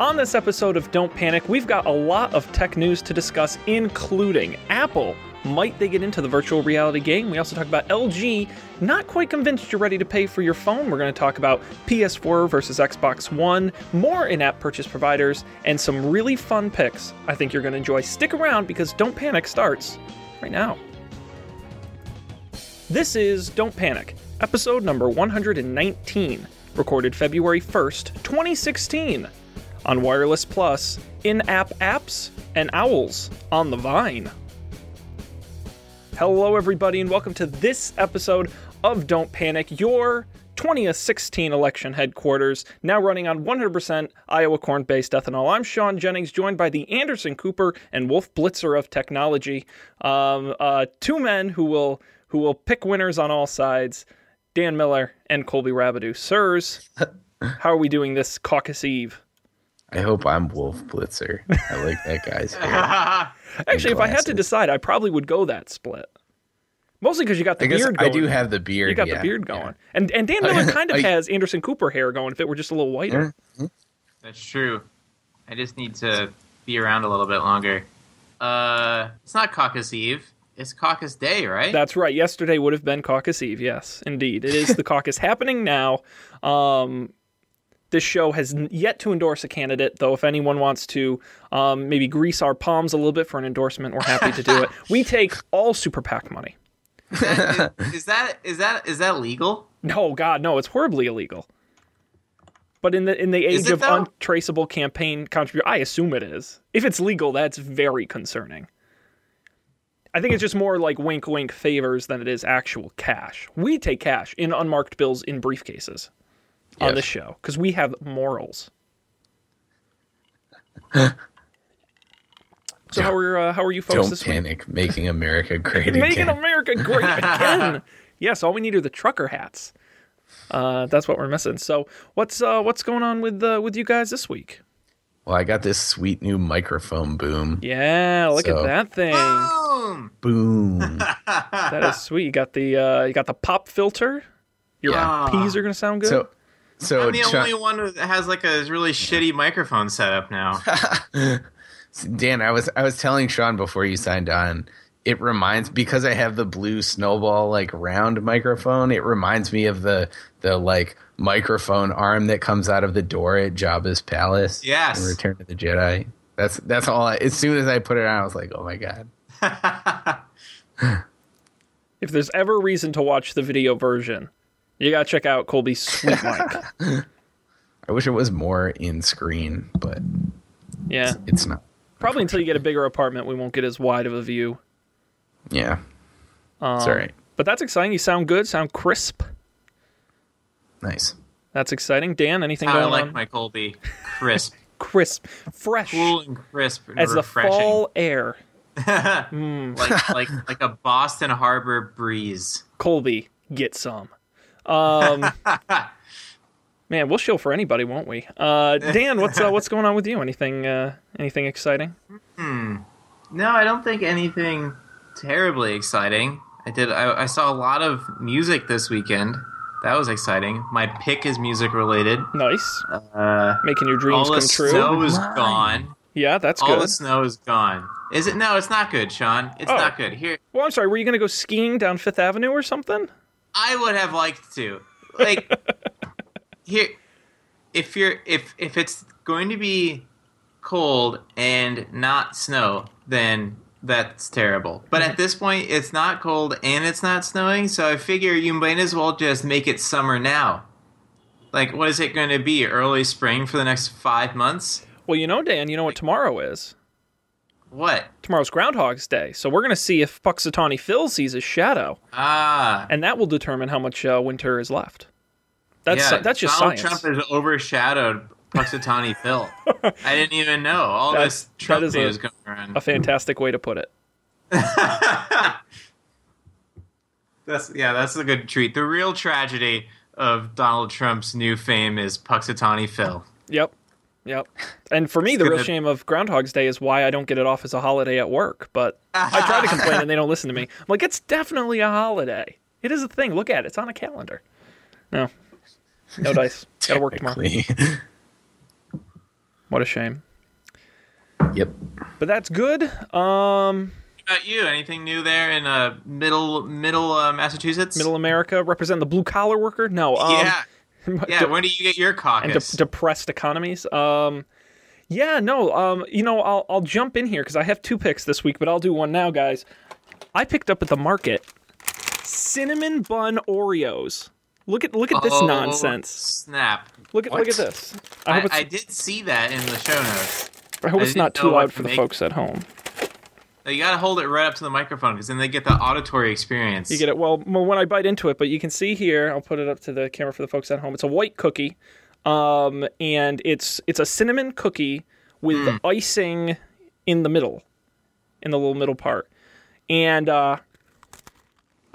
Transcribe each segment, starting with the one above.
On this episode of Don't Panic, we've got a lot of tech news to discuss, including Apple. Might they get into the virtual reality game? We also talk about LG. Not quite convinced you're ready to pay for your phone. We're going to talk about PS4 versus Xbox One, more in app purchase providers, and some really fun picks I think you're going to enjoy. Stick around because Don't Panic starts right now. This is Don't Panic, episode number 119, recorded February 1st, 2016, on Wireless Plus, in app apps, and owls on the Vine. Hello, everybody, and welcome to this episode of Don't Panic, your 2016 election headquarters, now running on 100% Iowa corn based ethanol. I'm Sean Jennings, joined by the Anderson Cooper and Wolf Blitzer of technology. Um, uh, two men who will who will pick winners on all sides Dan Miller and Colby Rabideau. Sirs, how are we doing this caucus eve? I hope I'm Wolf Blitzer. I like that guy's hair. Actually, if I had to decide, I probably would go that split. Mostly because you got the I guess beard I do have the beard. You got yeah, the beard yeah. going. And and Dan Miller kind of I- has Anderson Cooper hair going if it were just a little whiter. That's true. I just need to be around a little bit longer. Uh, it's not caucus eve. It's caucus day, right? That's right. Yesterday would have been caucus eve. Yes, indeed. It is the caucus happening now. Um, this show has yet to endorse a candidate, though. If anyone wants to um, maybe grease our palms a little bit for an endorsement, we're happy to do it. We take all super PAC money. is that is that is that legal? No, God, no, it's horribly illegal. But in the in the age of though? untraceable campaign contribution, I assume it is. If it's legal, that's very concerning. I think it's just more like wink wink favors than it is actual cash. We take cash in unmarked bills in briefcases on Yes. this show because we have morals. so how are uh, how are you folks Don't this week? panic. Making America great again. Making. America great again. yes, all we need are the trucker hats. Uh, that's what we're missing. So, what's uh, what's going on with uh, with you guys this week? well, I got this sweet new microphone boom. Yeah, look So- at that thing. Boom! Boom. That is sweet. You got the uh, you got the pop filter. Your Yeah. peas are gonna sound good. so, so I'm the Chuck- only one that has like a really shitty microphone setup now. Dan, I was I was telling Sean before you signed on. It reminds because I have the blue snowball like round microphone. It reminds me of the the like microphone arm that comes out of the door at Jabba's palace. Yes. in Return of the Jedi. That's that's all. I, as soon as I put it on, I was like, oh my god. if there's ever reason to watch the video version, you gotta check out Colby's sweet mic. I wish it was more in screen, but Yeah, it's not. probably until you get a bigger apartment, we won't get as wide of a view. Yeah, Um, it's all right. But that's exciting. You sound good. Sound crisp. Nice. That's exciting. Dan, anything I going like on? I like my Colby crisp, crisp, fresh cool and crisp, and as the refreshing, fall air. like like like a Boston Harbor breeze. Colby, get some. Um, man, we'll show for anybody, won't we? Uh, Dan, what's uh, what's going on with you? Anything uh, anything exciting? Hmm. No, I don't think anything terribly exciting. I did. I, I saw a lot of music this weekend. That was exciting. My pick is music related. Nice, Uh, making your dreams come true. all the snow is Mine. gone. Yeah, that's All good. the snow is gone. Is it? No, it's not good, Sean. It's Oh. not good. Here, Well, I'm sorry. Were you gonna go skiing down Fifth Avenue or something? I would have liked to. Like, here, if you're if if it's going to be cold and not snow, then that's terrible. But at mm-hmm. this point, it's not cold and it's not snowing, so I figure you might as well just make it summer now. Like, what is it going to be? Early spring for the next five months? Well, you know, Dan, you know what tomorrow is. What? Tomorrow's Groundhog's Day, so we're gonna see if Punxsutawney Phil sees his shadow, Ah, and that will determine how much uh, winter is left. That's yeah. that's just science. Donald science. Trump has overshadowed Punxsutawney Phil. I didn't even know all That's- this Trump that is a- going around. a fantastic way to put it. That's yeah, that's a good treat. The real tragedy of Donald Trump's new fame is Punxsutawney Phil. Yep. Yep. And for me, the real shame of Groundhog's Day is why I don't get it off as a holiday at work. But I try to complain and they don't listen to me. I'm like, it's definitely a holiday. It is a thing. Look at it. It's on a calendar. No. No dice. Gotta work tomorrow. What a shame. Yep. But that's good. Um, What about you? Anything new there in uh, middle middle uh, Massachusetts? Middle America represent the blue collar worker. No. Um, yeah, yeah. When do you get your and caucus? de- depressed economies. Um, yeah, no. Um, you know, I'll I'll jump in here because I have two picks this week, but I'll do one now, guys. I picked up at the market cinnamon bun Oreos. Look at look at this Oh, nonsense. Snap! Look at look at this. I I, I did see that in the show notes. I hope I it's didn't too loud for the folks at home. You gotta hold it right up to the microphone because then they get the auditory experience. You get it well, when I bite into it, but you can see here. I'll put it up to the camera for the folks at home. It's a white cookie, um, and it's it's a cinnamon cookie with Hmm. icing in the middle, in the little middle part, and uh,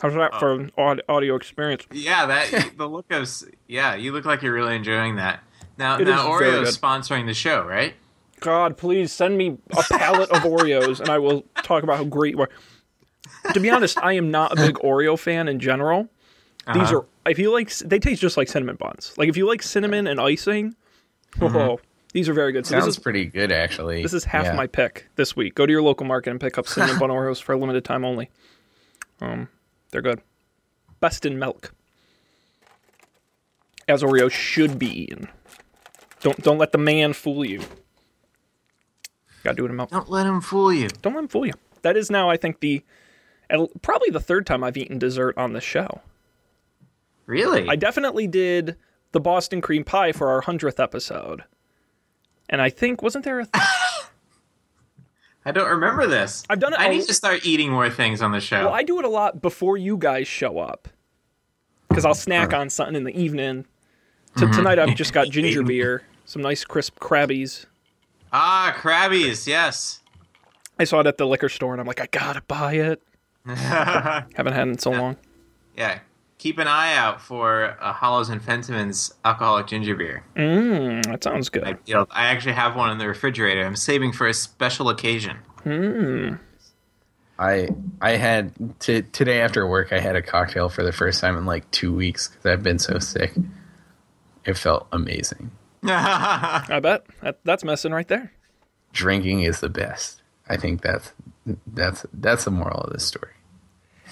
how's that Oh. for an audio experience? Yeah, that the look of yeah, you look like you're really enjoying that. Now, It now is very Oreo is sponsoring the show, right? God, please send me a pallet of Oreos, and I will talk about how great you are. To be honest, I am not a big Oreo fan in general. These Uh-huh. are if you like they taste just like cinnamon buns. Like if you like cinnamon and icing, oh, these are very good. So Sounds this is pretty good, actually. this is half Yeah. my pick this week. Go to your local market and pick up cinnamon bun Oreos for a limited time only. Um, they're good. Best in milk, as Oreos should be eaten. Don't don't let the man fool you. Got to do it in milk. Don't let him fool you. Don't let him fool you. That is now, I think, the probably the third time I've eaten dessert on this show. Really? I definitely did the Boston cream pie for our hundredth episode, and I think wasn't there a? Th- I don't remember this. I've done it I need to start eating more things on the show. well, I do it a lot before you guys show up, because I'll snack uh. on something in the evening. T- Tonight I've just got ginger beer, some nice crisp Crabbie's. ah, Crabbie's, yes. I saw it at the liquor store, and I'm like, I gotta buy it. Haven't had it in so long. yeah. Keep an eye out for uh, Hollows and Fentimans alcoholic ginger beer. Mm, that sounds good. I, you know, I actually have one in the refrigerator. I'm saving for a special occasion. I I had t- today after work. I had a cocktail for the first time in like two weeks because I've been so sick. It felt amazing. I bet that, that's messing right there. Drinking is the best. I think that's that's that's the moral of this story.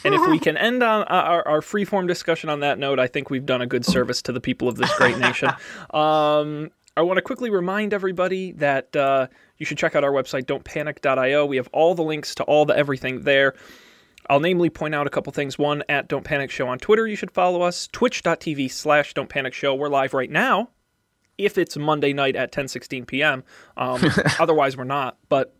And if we can end on uh, our, our freeform discussion on that note, I think we've done a good service to the people of this great nation. Um, I want to quickly remind everybody that uh, you should check out our website, don'tpanic.io. We have all the links to all the everything there. I'll namely point out a couple things. One, at Don't Panic Show on Twitter, you should follow us. Twitch.tv slash Don't Panic Show. We're live right now, if it's Monday night at 10 16 p.m. Um, otherwise, we're not. But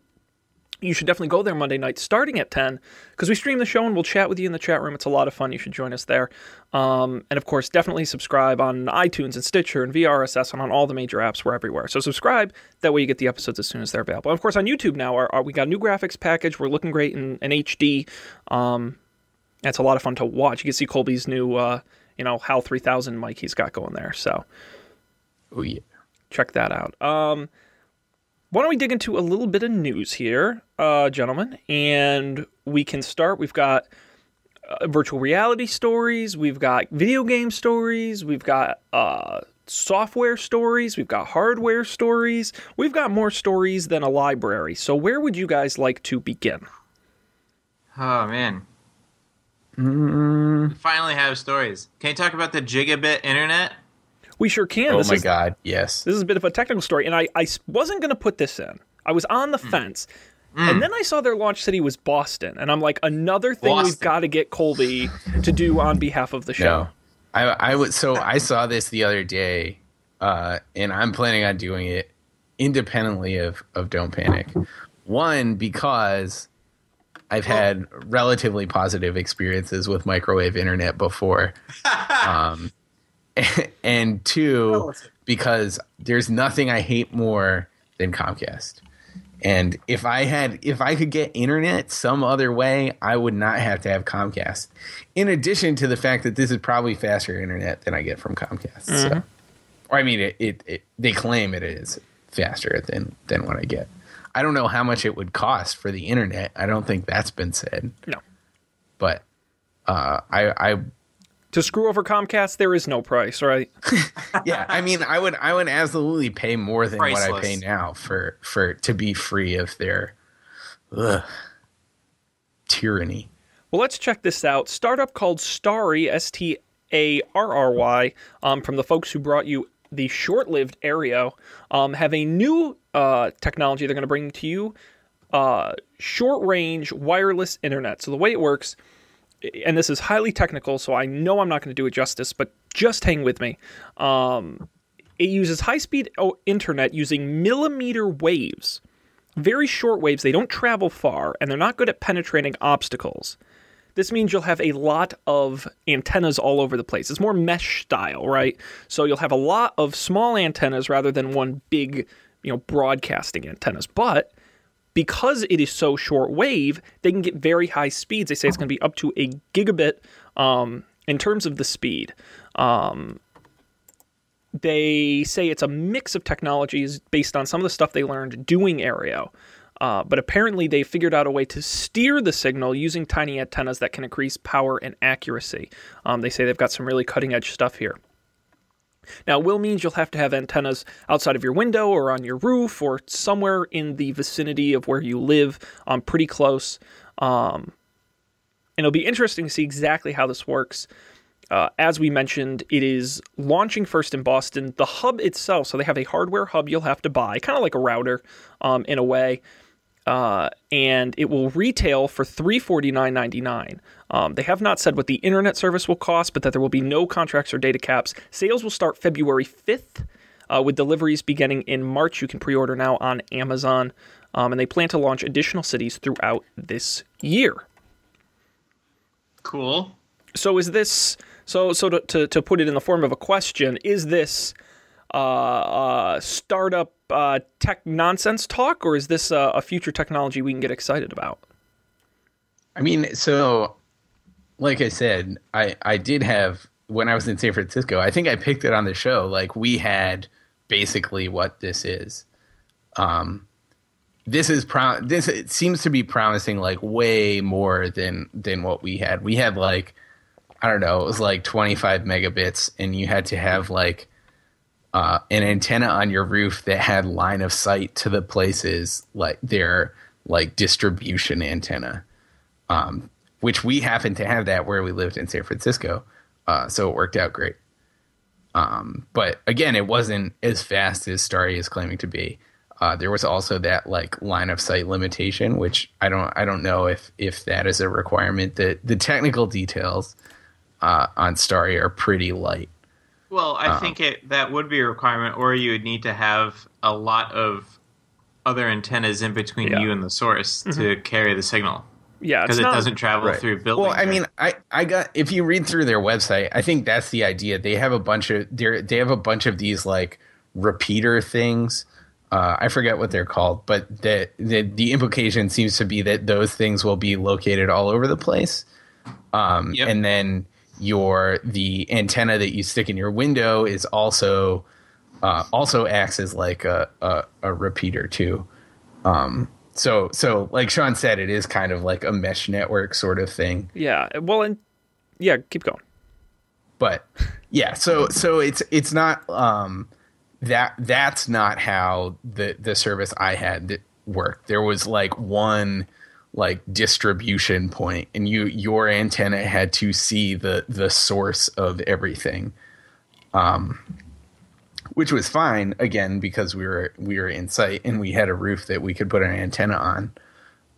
you should definitely go there Monday night starting at 10 because we stream the show and we'll chat with you in the chat room. It's a lot of fun. You should join us there. Um, and of course, definitely subscribe on iTunes and Stitcher and VRSS and on all the major apps. We're everywhere. So subscribe. That way you get the episodes as soon as they're available. And of course, on YouTube now, our, our, we got a new graphics package. We're looking great in, in HD. Um, it's a lot of fun to watch. You can see Colby's new, uh, you know, HAL 3000 mic he's got going there. So Oh yeah. check that out. Um, why don't we dig into a little bit of news here, uh, gentlemen? And we can start. We've got uh, virtual reality stories, we've got video game stories, we've got uh, software stories, we've got hardware stories, we've got more stories than a library. So, where would you guys like to begin? Oh man. We finally have stories. Can you talk about the gigabit internet? We sure can. Oh this my is, god. Yes. This is a bit of a technical story, and I, I wasn't going to put this in. I was on the fence. And then I saw their launch city was Boston, and I'm like, another thing we've got to get Colby to do on behalf of the show. No. I I would so I saw this the other day, uh, and I'm planning on doing it independently of of Don't Panic. One because I've had relatively positive experiences with microwave internet before, um, and two because there's nothing I hate more than Comcast. And if I had, if I could get internet some other way, I would not have to have Comcast. In addition to the fact that this is probably faster internet than I get from Comcast. So, or I mean, it, it, it, they claim it is faster than than what I get. I don't know how much it would cost for the internet. I don't think that's been said. No. But uh, I, I to screw over Comcast, there is no price, right? yeah, I mean, I would I would absolutely pay more than what I pay now for for to be free of their ugh, tyranny. Well, let's check this out. Startup called Starry, S T A R R Y, um, from the folks who brought you the short lived Aereo, um, have a new uh, technology they're going to bring to you uh, short range wireless internet. So, the way it works, and this is highly technical, so I know I'm not going to do it justice, but just hang with me. Um, it uses high speed internet using millimeter waves very short waves. They don't travel far, and they're not good at penetrating obstacles. This means you'll have a lot of antennas all over the place. It's more mesh style, right? So you'll have a lot of small antennas rather than one big, you know, broadcasting antennas. But because it is so short wave, they can get very high speeds. They say it's going to be up to a gigabit um, in terms of the speed. Um, they say it's a mix of technologies based on some of the stuff they learned doing Aereo. Uh, but apparently, they figured out a way to steer the signal using tiny antennas that can increase power and accuracy. Um, they say they've got some really cutting edge stuff here. Now, will means you'll have to have antennas outside of your window or on your roof or somewhere in the vicinity of where you live, um, pretty close. Um, and it'll be interesting to see exactly how this works. Uh, as we mentioned, it is launching first in Boston. The hub itself, so they have a hardware hub you'll have to buy, kind of like a router um, in a way. Uh, and it will retail for three forty nine ninety nine. Um, they have not said what the internet service will cost, but that there will be no contracts or data caps. Sales will start February fifth, uh, with deliveries beginning in March. You can pre order now on Amazon, um, and they plan to launch additional cities throughout this year. Cool. So is this so so to, to, to put it in the form of a question, is this uh, uh, startup uh, tech nonsense talk, or is this a future technology we can get excited about? I mean, so like I said, I I did have when I was in San Francisco. I think I picked it on the show. Like we had basically what this is. Um, this is prom. This it seems to be promising like way more than than what we had. We had like I don't know, it was like 25 megabits, and you had to have like uh, an antenna on your roof that had line of sight to the places like their like distribution antenna, um, which we happened to have that where we lived in San Francisco, uh, so it worked out great. Um, but again, it wasn't as fast as Starry is claiming to be. Uh, there was also that like line of sight limitation, which I don't I don't know if if that is a requirement. That the technical details uh, on Starry are pretty light. Well, I think it that would be a requirement, or you would need to have a lot of other antennas in between Yeah. you and the source to carry the signal Yeah, because it not, doesn't travel Right. through buildings. Well, I mean, I, I got if you read through their website, I think that's the idea. They have a bunch of they they have a bunch of these like repeater things. Uh, I forget what they're called, but the, the the implication seems to be that those things will be located all over the place. Um, Yep. And then your the antenna that you stick in your window is also uh, also acts as like a, a, a repeater too. Um, so so like Sean said, it is kind of like a mesh network sort of thing. yeah. Well, and yeah, keep going. but yeah so so it's it's not um that that's not how the the service i had worked there was like one like distribution point and you your antenna had to see the the source of everything um which was fine again because we were we were in sight and we had a roof that we could put an antenna on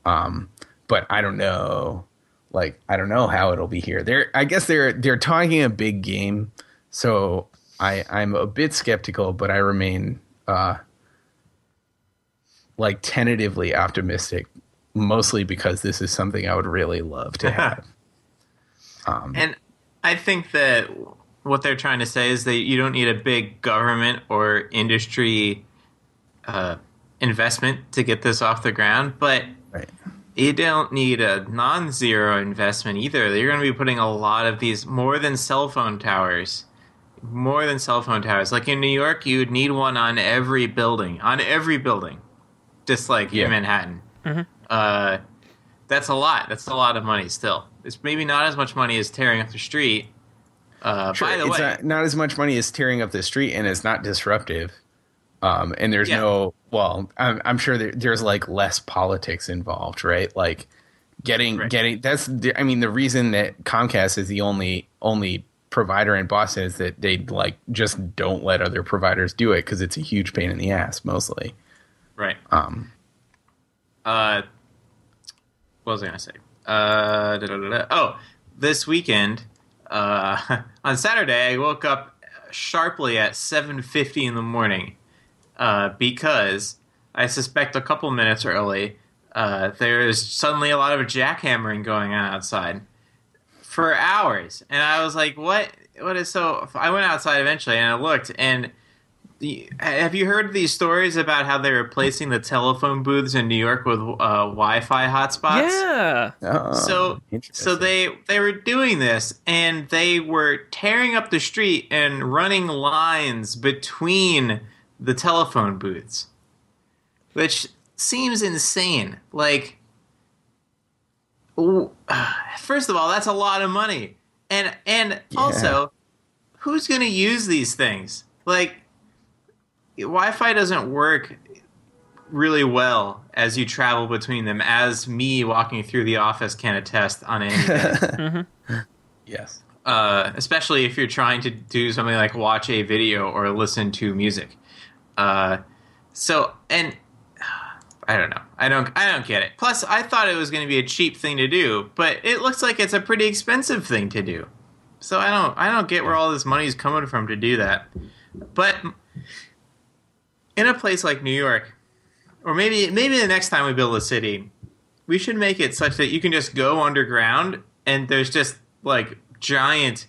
um but i don't know like I don't know how it'll be here. They're I guess they're they're talking a big game, so I I'm a bit skeptical, but I remain uh like tentatively optimistic, mostly because this is something I would really love to have. and I think that what they're trying to say is that you don't need a big government or industry uh, investment to get this off the ground, but right. you don't need a non-zero investment either. You're going to be putting a lot of these more than cell phone towers, more than cell phone towers. Like in New York, you would need one on every building, on every building, just like Yeah. in Manhattan. Uh, that's a lot. That's a lot of money still. It's maybe not as much money as tearing up the street, Uh, Sure, by the it's way, not, not as much money as tearing up the street, and it's not disruptive. Um, and there's Yeah. no well, I'm, I'm sure there, there's like less politics involved, right? Like getting Right. getting that's the, I mean the reason that Comcast is the only only provider in Boston is that they like just don't let other providers do it because it's a huge pain in the ass mostly. right. Um, Uh, what was I gonna say? Uh, oh, this weekend, uh, on Saturday, I woke up sharply at seven fifty in the morning, uh, because I suspect a couple minutes early, uh, there is suddenly a lot of jackhammering going on outside for hours, and I was like, "What? What is so?" I went outside eventually, and I looked, and have you heard these stories about how they're replacing the telephone booths in New York with uh, Wi-Fi hotspots? Yeah. oh, So, so they they were doing this, and they were tearing up the street and running lines between the telephone booths, which seems insane. Like, w- first of all, that's a lot of money, and and Yeah. also, who's going to use these things? Like, Wi-Fi doesn't work really well as you travel between them, as me walking through the office can attest on any day. yes. uh, especially if you're trying to do something like watch a video or listen to music. Uh, so, and I don't know. I don't. I don't get it. Plus, I thought it was going to be a cheap thing to do, but it looks like it's a pretty expensive thing to do. So I don't. I don't get where all this money is coming from to do that. But in a place like New York, or maybe maybe the next time we build a city, we should make it such that you can just go underground and there's just like giant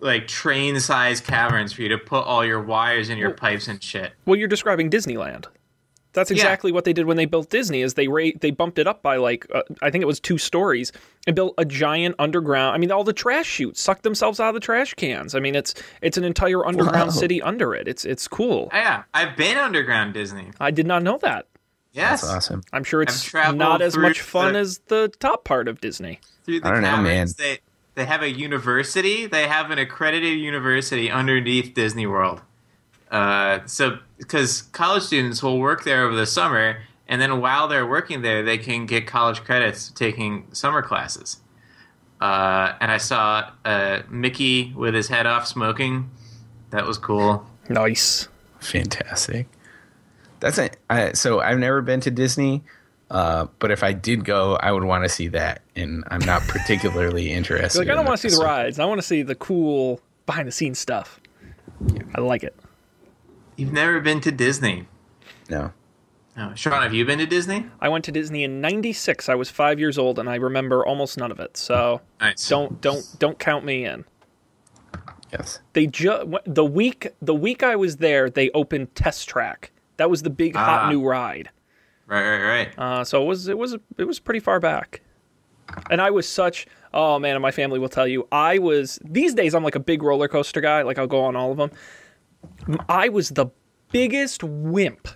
like train sized caverns for you to put all your wires and your pipes and shit. Well, you're describing Disneyland. That's Yeah. exactly what they did when they built Disney. Is they ra- they bumped it up by like uh, I think it was two stories and built a giant underground. I mean, all the trash chutes sucked themselves out of the trash cans. I mean, it's it's an entire underground Wow. city under it. It's it's cool. Yeah, I've been underground Disney. I did not know that. Yes, That's awesome. I'm sure it's not as much fun the- as the top part of Disney. through the I don't know, man. They they have a university. They have an accredited university underneath Disney World. Uh, so because college students will work there over the summer, and then while they're working there, they can get college credits taking summer classes. Uh, and I saw uh, Mickey with his head off smoking. That was cool. Nice. Fantastic. That's it. So I've never been to Disney, uh, but if I did go, I would want to see that, and I'm not particularly interested. Like I don't want to see the rides. I want to see the cool behind the scenes stuff. I like it. You've never been to Disney. No. Oh, Sean, have you been to Disney? I went to Disney in '96. I was five years old, and I remember almost none of it. So Nice. don't don't don't count me in. Yes. They ju- the week the week I was there, they opened Test Track. That was the big hot Ah. new ride. Right, right, right. Uh, so it was it was it was pretty far back. And I was such oh man, and my family will tell you I was these days I'm like a big roller coaster guy. Like I'll go on all of them. I was the biggest wimp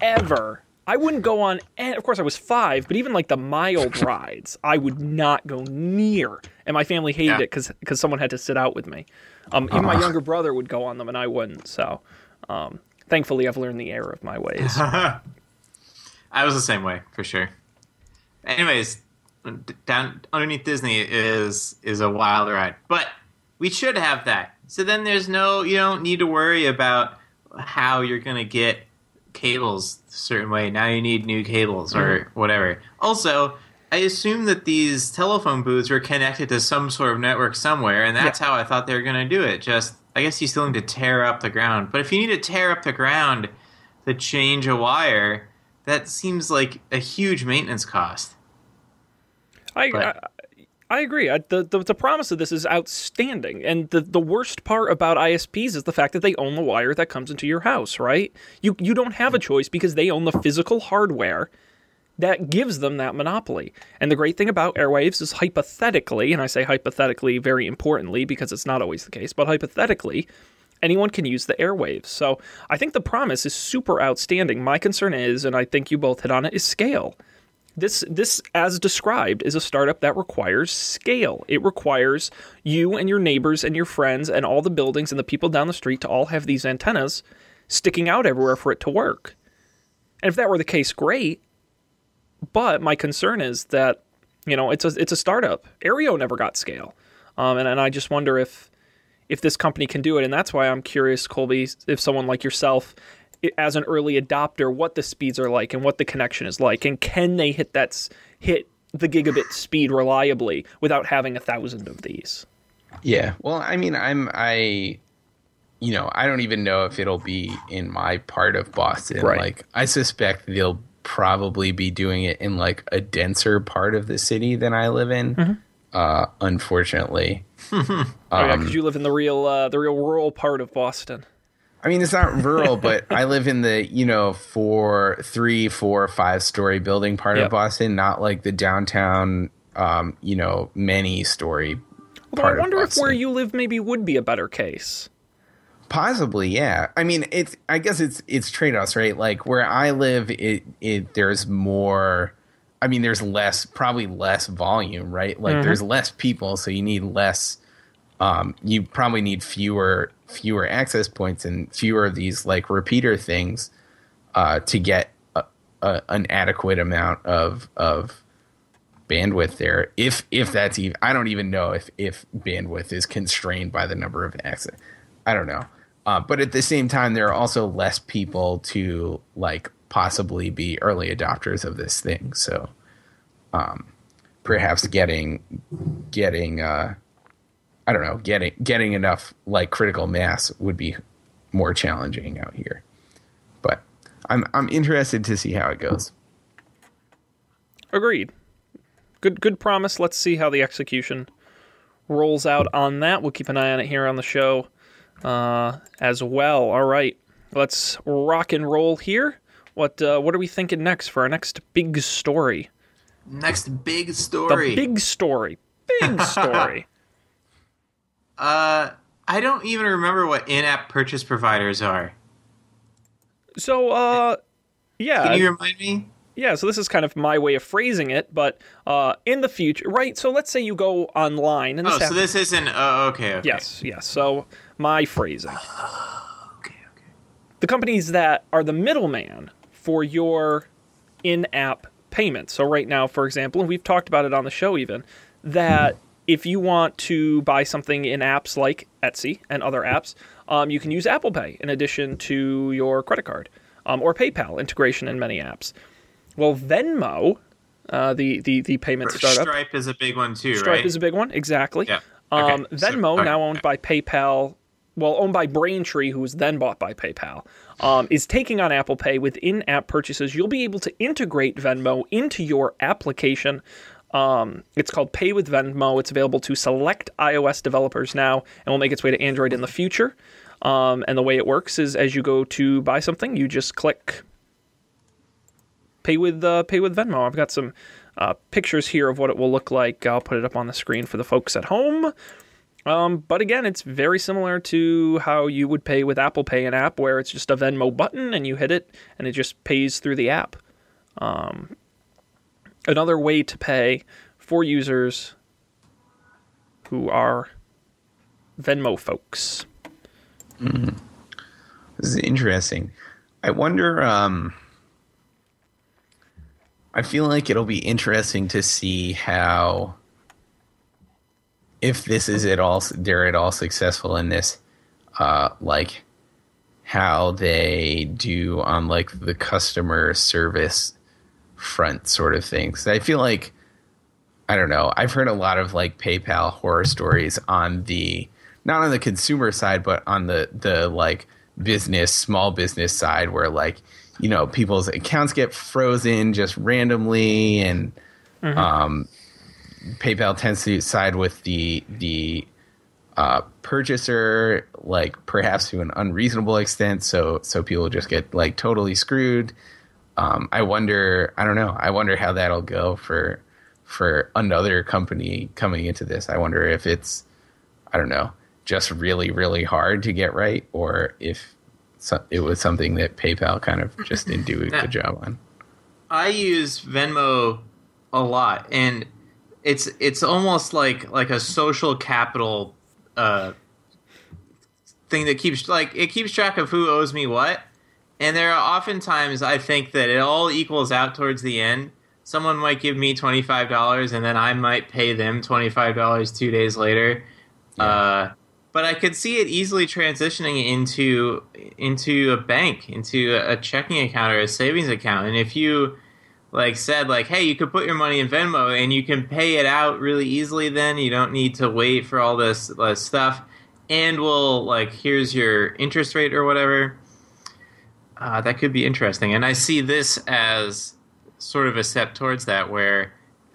ever. I wouldn't go on. And of course, I was five, but even like the mild rides, I would not go near. And my family hated Yeah. it because because someone had to sit out with me. Um, even my younger brother would go on them, and I wouldn't. So, um, thankfully, I've learned the error of my ways. I was the same way for sure. Anyways, down underneath Disney is is a wild ride, but we should have that. So then there's no you don't need to worry about how you're gonna get cables a certain way. Now you need new cables or mm-hmm. whatever. Also, I assume that these telephone booths were connected to some sort of network somewhere, and that's how I thought they were gonna do it. Just I guess you still need to tear up the ground, but if you need to tear up the ground to change a wire, that seems like a huge maintenance cost. I, I But- I agree. I, the, the the promise of this is outstanding, and the the worst part about ISPs is the fact that they own the wire that comes into your house. Right? You you don't have a choice because they own the physical hardware that gives them that monopoly. And the great thing about airwaves is hypothetically, and I say hypothetically very importantly because it's not always the case, but hypothetically, anyone can use the airwaves. So I think the promise is super outstanding. My concern is, and I think you both hit on it, is scale. This this as described is a startup that requires scale. It requires you and your neighbors and your friends and all the buildings and the people down the street to all have these antennas sticking out everywhere for it to work. And if that were the case, great. But my concern is that you know it's a it's a startup. Aereo never got scale, um, and and I just wonder if if this company can do it. And that's why I'm curious, Colby, if someone like yourself as an early adopter what the speeds are like and what the connection is like and can they hit that hit the gigabit speed reliably without having a thousand of these? Yeah. Well i mean i'm i you know i don't even know if it'll be in my part of boston. Right. like i suspect they'll probably be doing it in like a denser part of the city than i live in mm-hmm. uh unfortunately. Oh yeah because um, you live in the real uh the real rural part of boston I mean, it's not rural, but I live in the you know four, three, four, five story building part yep. of Boston, not like the downtown, um, you know, many story. Although I wonder if where you live maybe would be a better case. Possibly, yeah. I mean, it's. I guess it's it's trade offs, right? Like where I live, it it there's more. I mean, there's less, probably less volume, right? Like mm-hmm. there's less people, so you need less. Um, you probably need fewer fewer access points and fewer of these like repeater things uh, to get a, a, an adequate amount of of bandwidth there. If if that's even, I don't even know if if bandwidth is constrained by the number of access. I don't know. Uh, but at the same time, there are also less people to like possibly be early adopters of this thing. So, um, perhaps getting getting uh, I don't know, getting getting enough like critical mass would be more challenging out here. But I'm I'm interested to see how it goes. Agreed. Good good promise. Let's see how the execution rolls out on that. We'll keep an eye on it here on the show uh, as well. All right, let's rock and roll here. What uh, what are we thinking next for our next big story? Next big story. The big story. Big story. Uh, I don't even remember what in-app purchase providers are. So, uh, yeah. Can you remind me? Yeah, so this is kind of my way of phrasing it, but uh, in the future, right? So let's say you go online, and this oh, happens. so this isn't. Uh, okay, okay. Yes, yes. So my phrasing. okay, okay. The companies that are the middleman for your in-app payments. So right now, for example, and we've talked about it on the show, even that if you want to buy something in apps like Etsy and other apps, um, you can use Apple Pay in addition to your credit card um, or PayPal integration in many apps. Well, Venmo, uh, the, the the payment startup, Stripe is a big one too. Stripe right? is a big one, exactly. Yeah. Okay. Um, Venmo, so, okay. now owned by PayPal, well, owned by Braintree, who was then bought by PayPal, um, is taking on Apple Pay with in-app purchases. You'll be able to integrate Venmo into your application um, it's called Pay with Venmo. It's available to select iOS developers now and will make its way to Android in the future. Um, and the way it works is as you go to buy something, you just click Pay with uh, Pay with Venmo. I've got some uh, pictures here of what it will look like. I'll put it up on the screen for the folks at home. Um, but again, it's very similar to how you would pay with Apple Pay an app, where it's just a Venmo button and you hit it and it just pays through the app. Um, another way to pay for users who are Venmo folks. Mm. This is interesting. I wonder. Um, I feel like it'll be interesting to see how, if this is at all, they're at all successful in this, uh, like how they do on like the customer service front sort of thing. So I feel like I don't know. I've heard a lot of like PayPal horror stories on the not on the consumer side, but on the the like business, small business side, where like you know people's accounts get frozen just randomly, and mm-hmm. um, PayPal tends to side with the the uh, purchaser, like perhaps to an unreasonable extent. So so people just get like totally screwed um, I wonder. I don't know. I wonder how that'll go for for another company coming into this. I wonder if it's I don't know, just really really hard to get right, or if it was something that PayPal kind of just didn't do a good job on. I use Venmo a lot, and it's it's almost like like a social capital uh, thing that keeps like it keeps track of who owes me what. And there are oftentimes I think that it all equals out towards the end. Someone might give me twenty five dollars, and then I might pay them twenty five dollars two days later. Uh, but I could see it easily transitioning into into a bank, into a checking account or a savings account. And if you like said like, hey, you could put your money in Venmo and you can pay it out really easily. Then you don't need to wait for all this, this stuff, and we'll like here's your interest rate or whatever. Uh, that could be interesting, and I see this as sort of a step towards that, where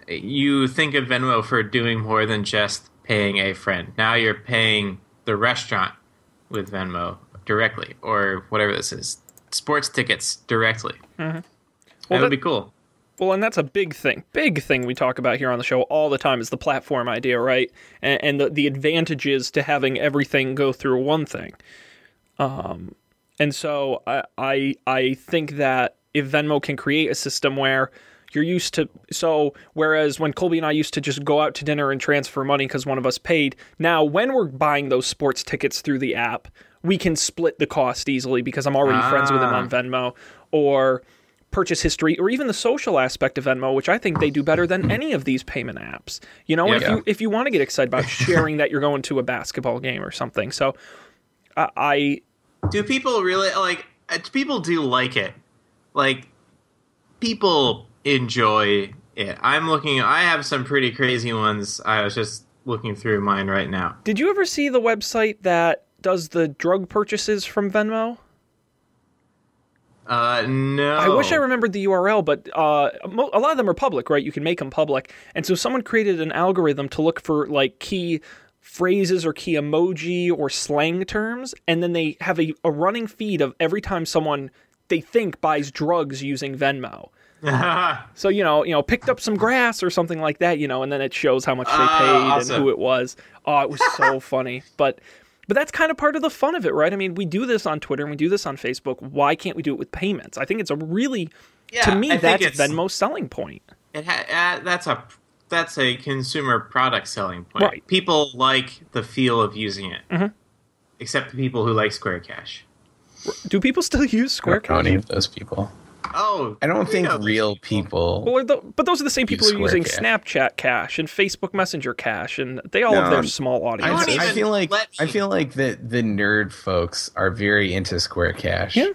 you think of Venmo for doing more than just paying a friend. Now you're paying the restaurant with Venmo directly, or whatever this is, sports tickets directly. Well, that would be cool. Well, and that's a big thing. Big thing we talk about here on the show all the time is the platform idea, right? And, and the, the advantages to having everything go through one thing. Um, and so I, I I think that if Venmo can create a system where you're used to so whereas when Colby and I used to just go out to dinner and transfer money because one of us paid, now when we're buying those sports tickets through the app, we can split the cost easily because I'm already friends with him Ah. on Venmo or purchase history or even the social aspect of Venmo, which I think they do better than any of these payment apps. You know, Yeah. if you if you want to get excited about sharing that you're going to a basketball game or something. So I, I Do people really like? uh, People do like it. Like people enjoy it. I'm looking. I have some pretty crazy ones. I was just looking through mine right now. Did you ever see the website that does the drug purchases from Venmo? Uh, no. I wish I remembered the URL, but uh, a lot of them are public, right? You can make them public. And so someone created an algorithm to look for like key phrases or key emoji or slang terms, and then they have a, a running feed of every time someone they think buys drugs using Venmo. So you know, you know, picked up some grass or something like that, you know, and then it shows how much they Ah, paid awesome. and who it was. Oh, it was so funny. But but that's kind of part of the fun of it, right? I mean, we do this on Twitter and we do this on Facebook. Why can't we do it with payments? I think it's a really Yeah, to me I that's Venmo's selling point. It ha- uh, that's a that's a consumer product selling point. Right. People like the feel of using it, Mhm. except the people who like Square Cash. Do people still use Square I don't know Cash? any of those people. Oh, I don't think know real people. Well, are tho- but those are the same people who are using Cash. Snapchat Cash and Facebook Messenger Cash, and they all have their small I, audiences. don't I feel like I feel like the the nerd folks are very into Square Cash. Yeah.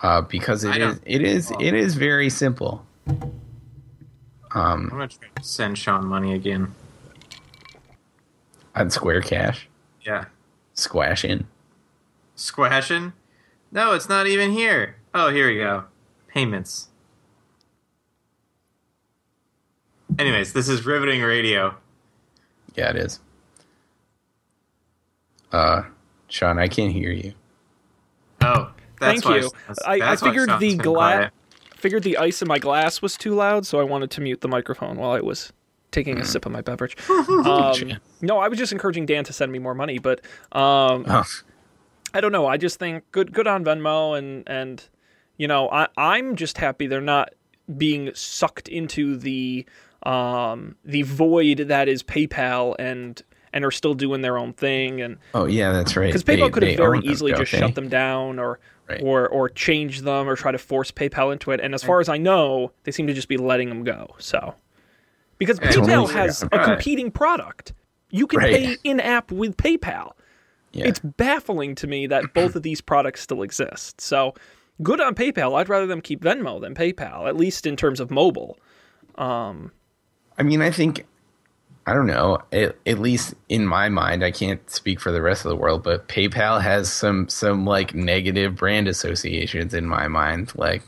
Uh, because I it is, it is it is very simple. I'm Um, gonna try to send Sean money again. on Square Cash, Yeah, Squashing. squashing. No, it's not even here. Oh, here we go. Payments. Anyways, this is riveting radio. Yeah, it is. Uh, Sean, I can't hear you. Oh, that's Thank why you. I, I that's why figured Sean's the been glass quiet. Figured the ice in my glass was too loud, so I wanted to mute the microphone while I was taking a sip of my beverage. Um, no, I was just encouraging Dan to send me more money, but um, Oh, I don't know. I just think good good on Venmo and and you know I I'm just happy they're not being sucked into the um the void that is PayPal and and are still doing their own thing and oh yeah, that's right. because PayPal could have very own them, easily don't just they? shut them down or Right. or or change them or try to force PayPal into it. And as far as I know, they seem to just be letting them go. So because Yeah, PayPal has a competing product, you can Right. pay in app with PayPal. Yeah. It's baffling to me that both of these products still exist. So good on PayPal. I'd rather them keep Venmo than PayPal, at least in terms of mobile. Um, I mean, I think I don't know. At, at least in my mind, I can't speak for the rest of the world, but PayPal has some some like negative brand associations in my mind. Like,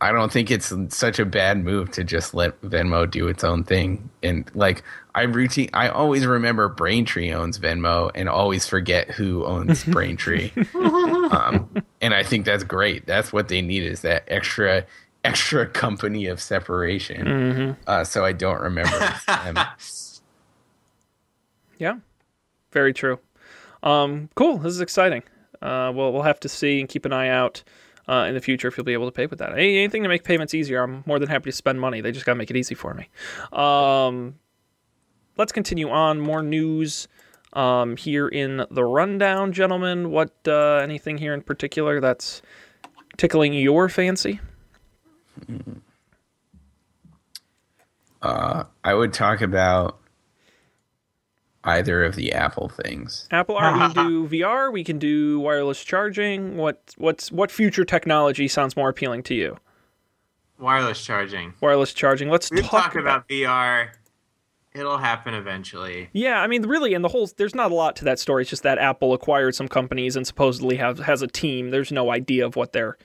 I don't think it's such a bad move to just let Venmo do its own thing. And like, I routine, I always remember Braintree owns Venmo, and always forget who owns Braintree. um, and I think that's great. That's what they need is that extra extra company of separation. Uh, so I don't remember. them. Yeah, very true. Um, cool. This is exciting. Uh, we'll we'll have to see and keep an eye out uh, in the future if you'll be able to pay with that. Any- Anything to make payments easier, I'm more than happy to spend money. They just got to make it easy for me. Um, let's continue on. More news um, here in the rundown, gentlemen. What uh, anything here in particular that's tickling your fancy? Uh, I would talk about either of the Apple things. Apple Art, we can do VR. We can do wireless charging. What what's what future technology sounds more appealing to you? Wireless charging. Wireless charging. Let's We've talk talked about VR. It'll happen eventually. Yeah, I mean, really, and the whole there's not a lot to that story. It's just that Apple acquired some companies and supposedly have has a team. There's no idea of what they're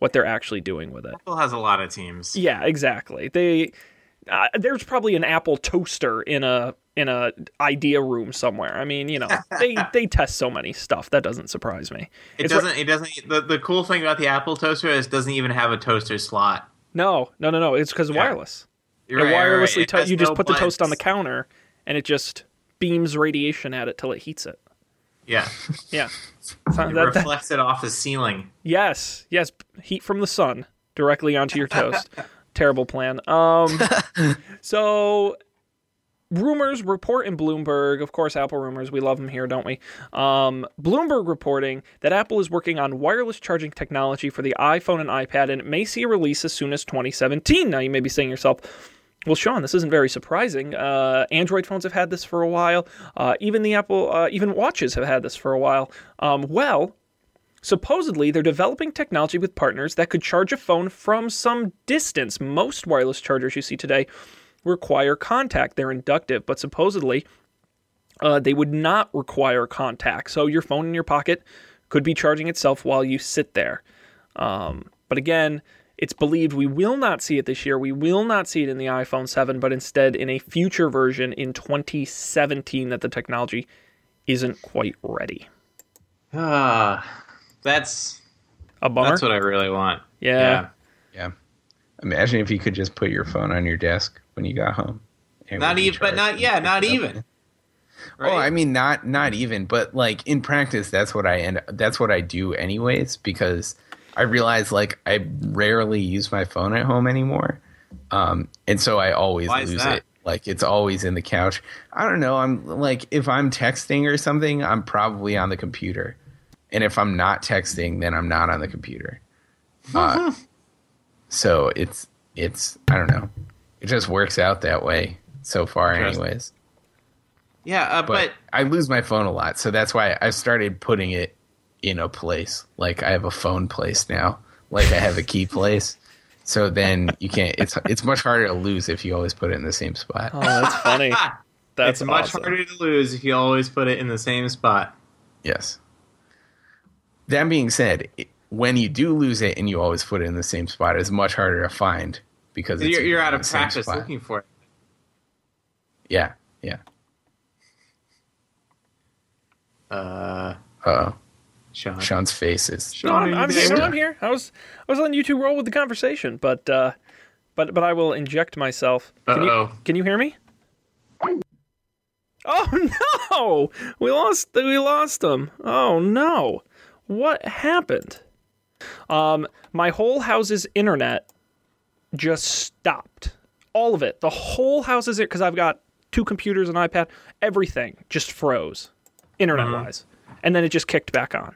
what they're actually doing with it. Apple has a lot of teams. Yeah, exactly. They uh, there's probably an Apple toaster in a in a idea room somewhere. I mean, you know, they they test so many stuff that doesn't surprise me. It It's doesn't. It doesn't. The, the cool thing about the Apple toaster is it doesn't even have a toaster slot. No, no, no, no. It's because wireless. You're It right, right, right. to- you just no put the toast on the counter, and it just beams radiation at it till it heats it. Yeah, Yeah. So it that- reflects it off the ceiling. yes, yes. Heat from the sun directly onto your toast. Terrible plan. Um, so rumors report in Bloomberg, of course, Apple rumors. We love them here, don't we? Um, Bloomberg reporting that Apple is working on wireless charging technology for the iPhone and iPad, and it may see a release as soon as 2017. Now, you may be saying to yourself, well, Sean, this isn't very surprising. Uh, Android phones have had this for a while. Uh, even the Apple, uh, even watches have had this for a while. Um, well, supposedly they're developing technology with partners that could charge a phone from some distance. Most wireless chargers you see today require contact. They're inductive, but supposedly uh, they would not require contact. So your phone in your pocket could be charging itself while you sit there. Um, but again, it's believed we will not see it this year. We will not see it in the iPhone 7, but instead in a future version in 2017 that the technology isn't quite ready. Ah, that's A bummer. that's what I really want. yeah. Yeah. Imagine if you could just put your phone on your desk when you got home. Not even, but not yeah, not even. Right? Oh, I mean, not not even, but like in practice, that's what I end. That's what I do anyways because I realize like I rarely use my phone at home anymore, um, and so I always lose that? it. Like it's always in the couch. I don't know. I'm like if I'm texting or something, I'm probably on the computer, and if I'm not texting, then I'm not on the computer. Uh, so it's it's I don't know. It just works out that way so far, anyways yeah, uh, but, but I lose my phone a lot, so that's why I started putting it in a place. Like I have a phone place now, like I have a key place. So then you can't. It's it's much harder to lose if you always put it in the same spot. Oh, that's funny. That's it's much awesome. harder to lose if you always put it in the same spot. Yes. That being said, it, when you do lose it and you always put it in the same spot, it's much harder to find because it's You're, you're out of practice spot. looking for it. Yeah, yeah. Uh, Uh, Sean. Sean's faces. No, I'm, Sean, I'm here. No, I'm here. I was I was letting you two roll with the conversation, but uh, but but I will inject myself. Can you Uh-oh. can you hear me? Oh no! We lost we lost them. Oh no! What happened? Um, my whole house's internet just stopped. All of it. The whole house is it because I've got two computers, an iPad. Everything just froze, internet wise, and then it just kicked back on.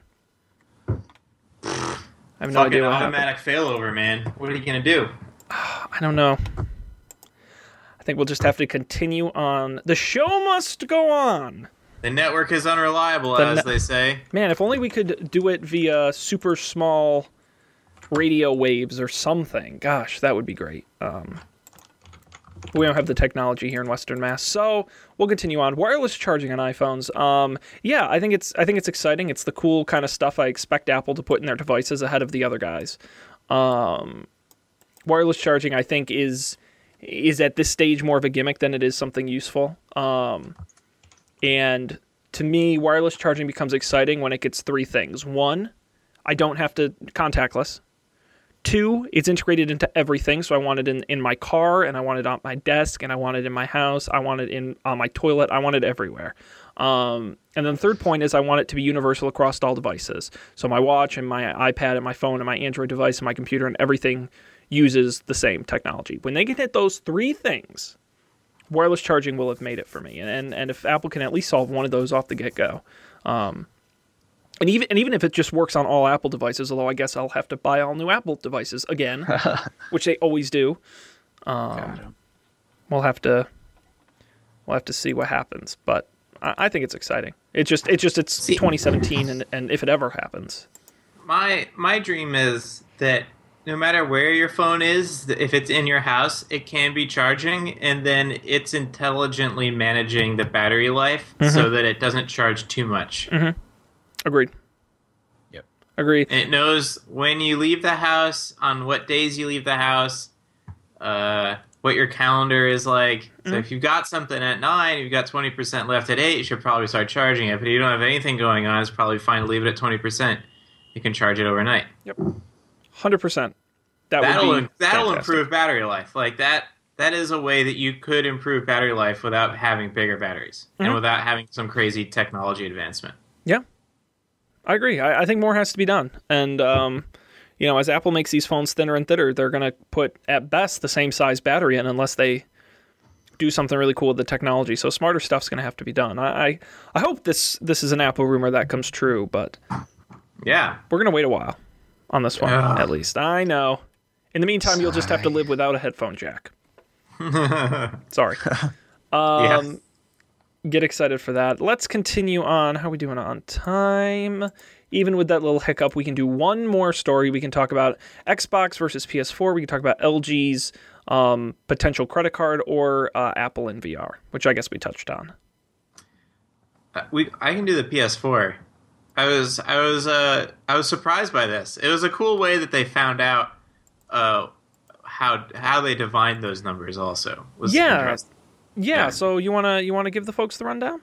I have no Fucking idea automatic failover, man. What are you gonna do? I don't know. I think we'll just have to continue on. The show must go on. The network is unreliable, The as ne- they say. Man, if only we could do it via super small radio waves or something. Gosh, that would be great. Um, we don't have the technology here in Western Mass, so we'll continue on. Wireless charging on iPhones. Um, yeah, I think it's I think it's exciting. It's the cool kind of stuff I expect Apple to put in their devices ahead of the other guys. Um, wireless charging, I think, is is at this stage more of a gimmick than it is something useful. Um, and to me, wireless charging becomes exciting when it gets three things. One, I don't have to contactless. Two, it's integrated into everything. So I want it in, in my car and I want it on my desk and I want it in my house. I want it in on my toilet. I want it everywhere. Um, and then the third point is I want it to be universal across all devices. So my watch and my iPad and my phone and my Android device and my computer and everything uses the same technology. When they can hit those three things, wireless charging will have made it for me. And and, and if Apple can at least solve one of those off the get go, um, and even and even if it just works on all Apple devices, although I guess I'll have to buy all new Apple devices again, which they always do. Um, we'll have to we'll have to see what happens, but I, I think it's exciting. It's just it's just it's See- 2017, and and if it ever happens, my my dream is that no matter where your phone is, if it's in your house, it can be charging, and then it's intelligently managing the battery life so that it doesn't charge too much. Agreed. Yep. Agreed. And it knows when you leave the house, on what days you leave the house, uh, what your calendar is like. So if you've got something at nine, you've got twenty percent left at eight, you should probably start charging it. But if you don't have anything going on, it's probably fine to leave it at twenty percent. You can charge it overnight. Yep. Hundred percent. That that'll would be that'll fantastic. improve battery life. Like that that is a way that you could improve battery life without having bigger batteries Mm-hmm. and without having some crazy technology advancement. Yeah, I agree. I, I think more has to be done, and um, you know, as Apple makes these phones thinner and thinner, they're going to put at best the same size battery in, unless they do something really cool with the technology. So smarter stuff's going to have to be done. I, I I hope this this is an Apple rumor that comes true, but Yeah. we're going to wait a while on this one Ugh. at least. I know. In the meantime, you'll just have to live without a headphone jack. Sorry. Um, yes. Get excited for that. Let's continue on. How are we doing on time? Even with that little hiccup, we can do one more story. We can talk about Xbox versus PS4. We can talk about LG's um, potential credit card or uh, Apple in VR, which I guess we touched on. Uh, we I can do the PS4. I was I was uh I was surprised by this. It was a cool way that they found out uh how how they divined those numbers also. Was Yeah. interesting. Yeah, so you wanna you wanna give the folks the rundown?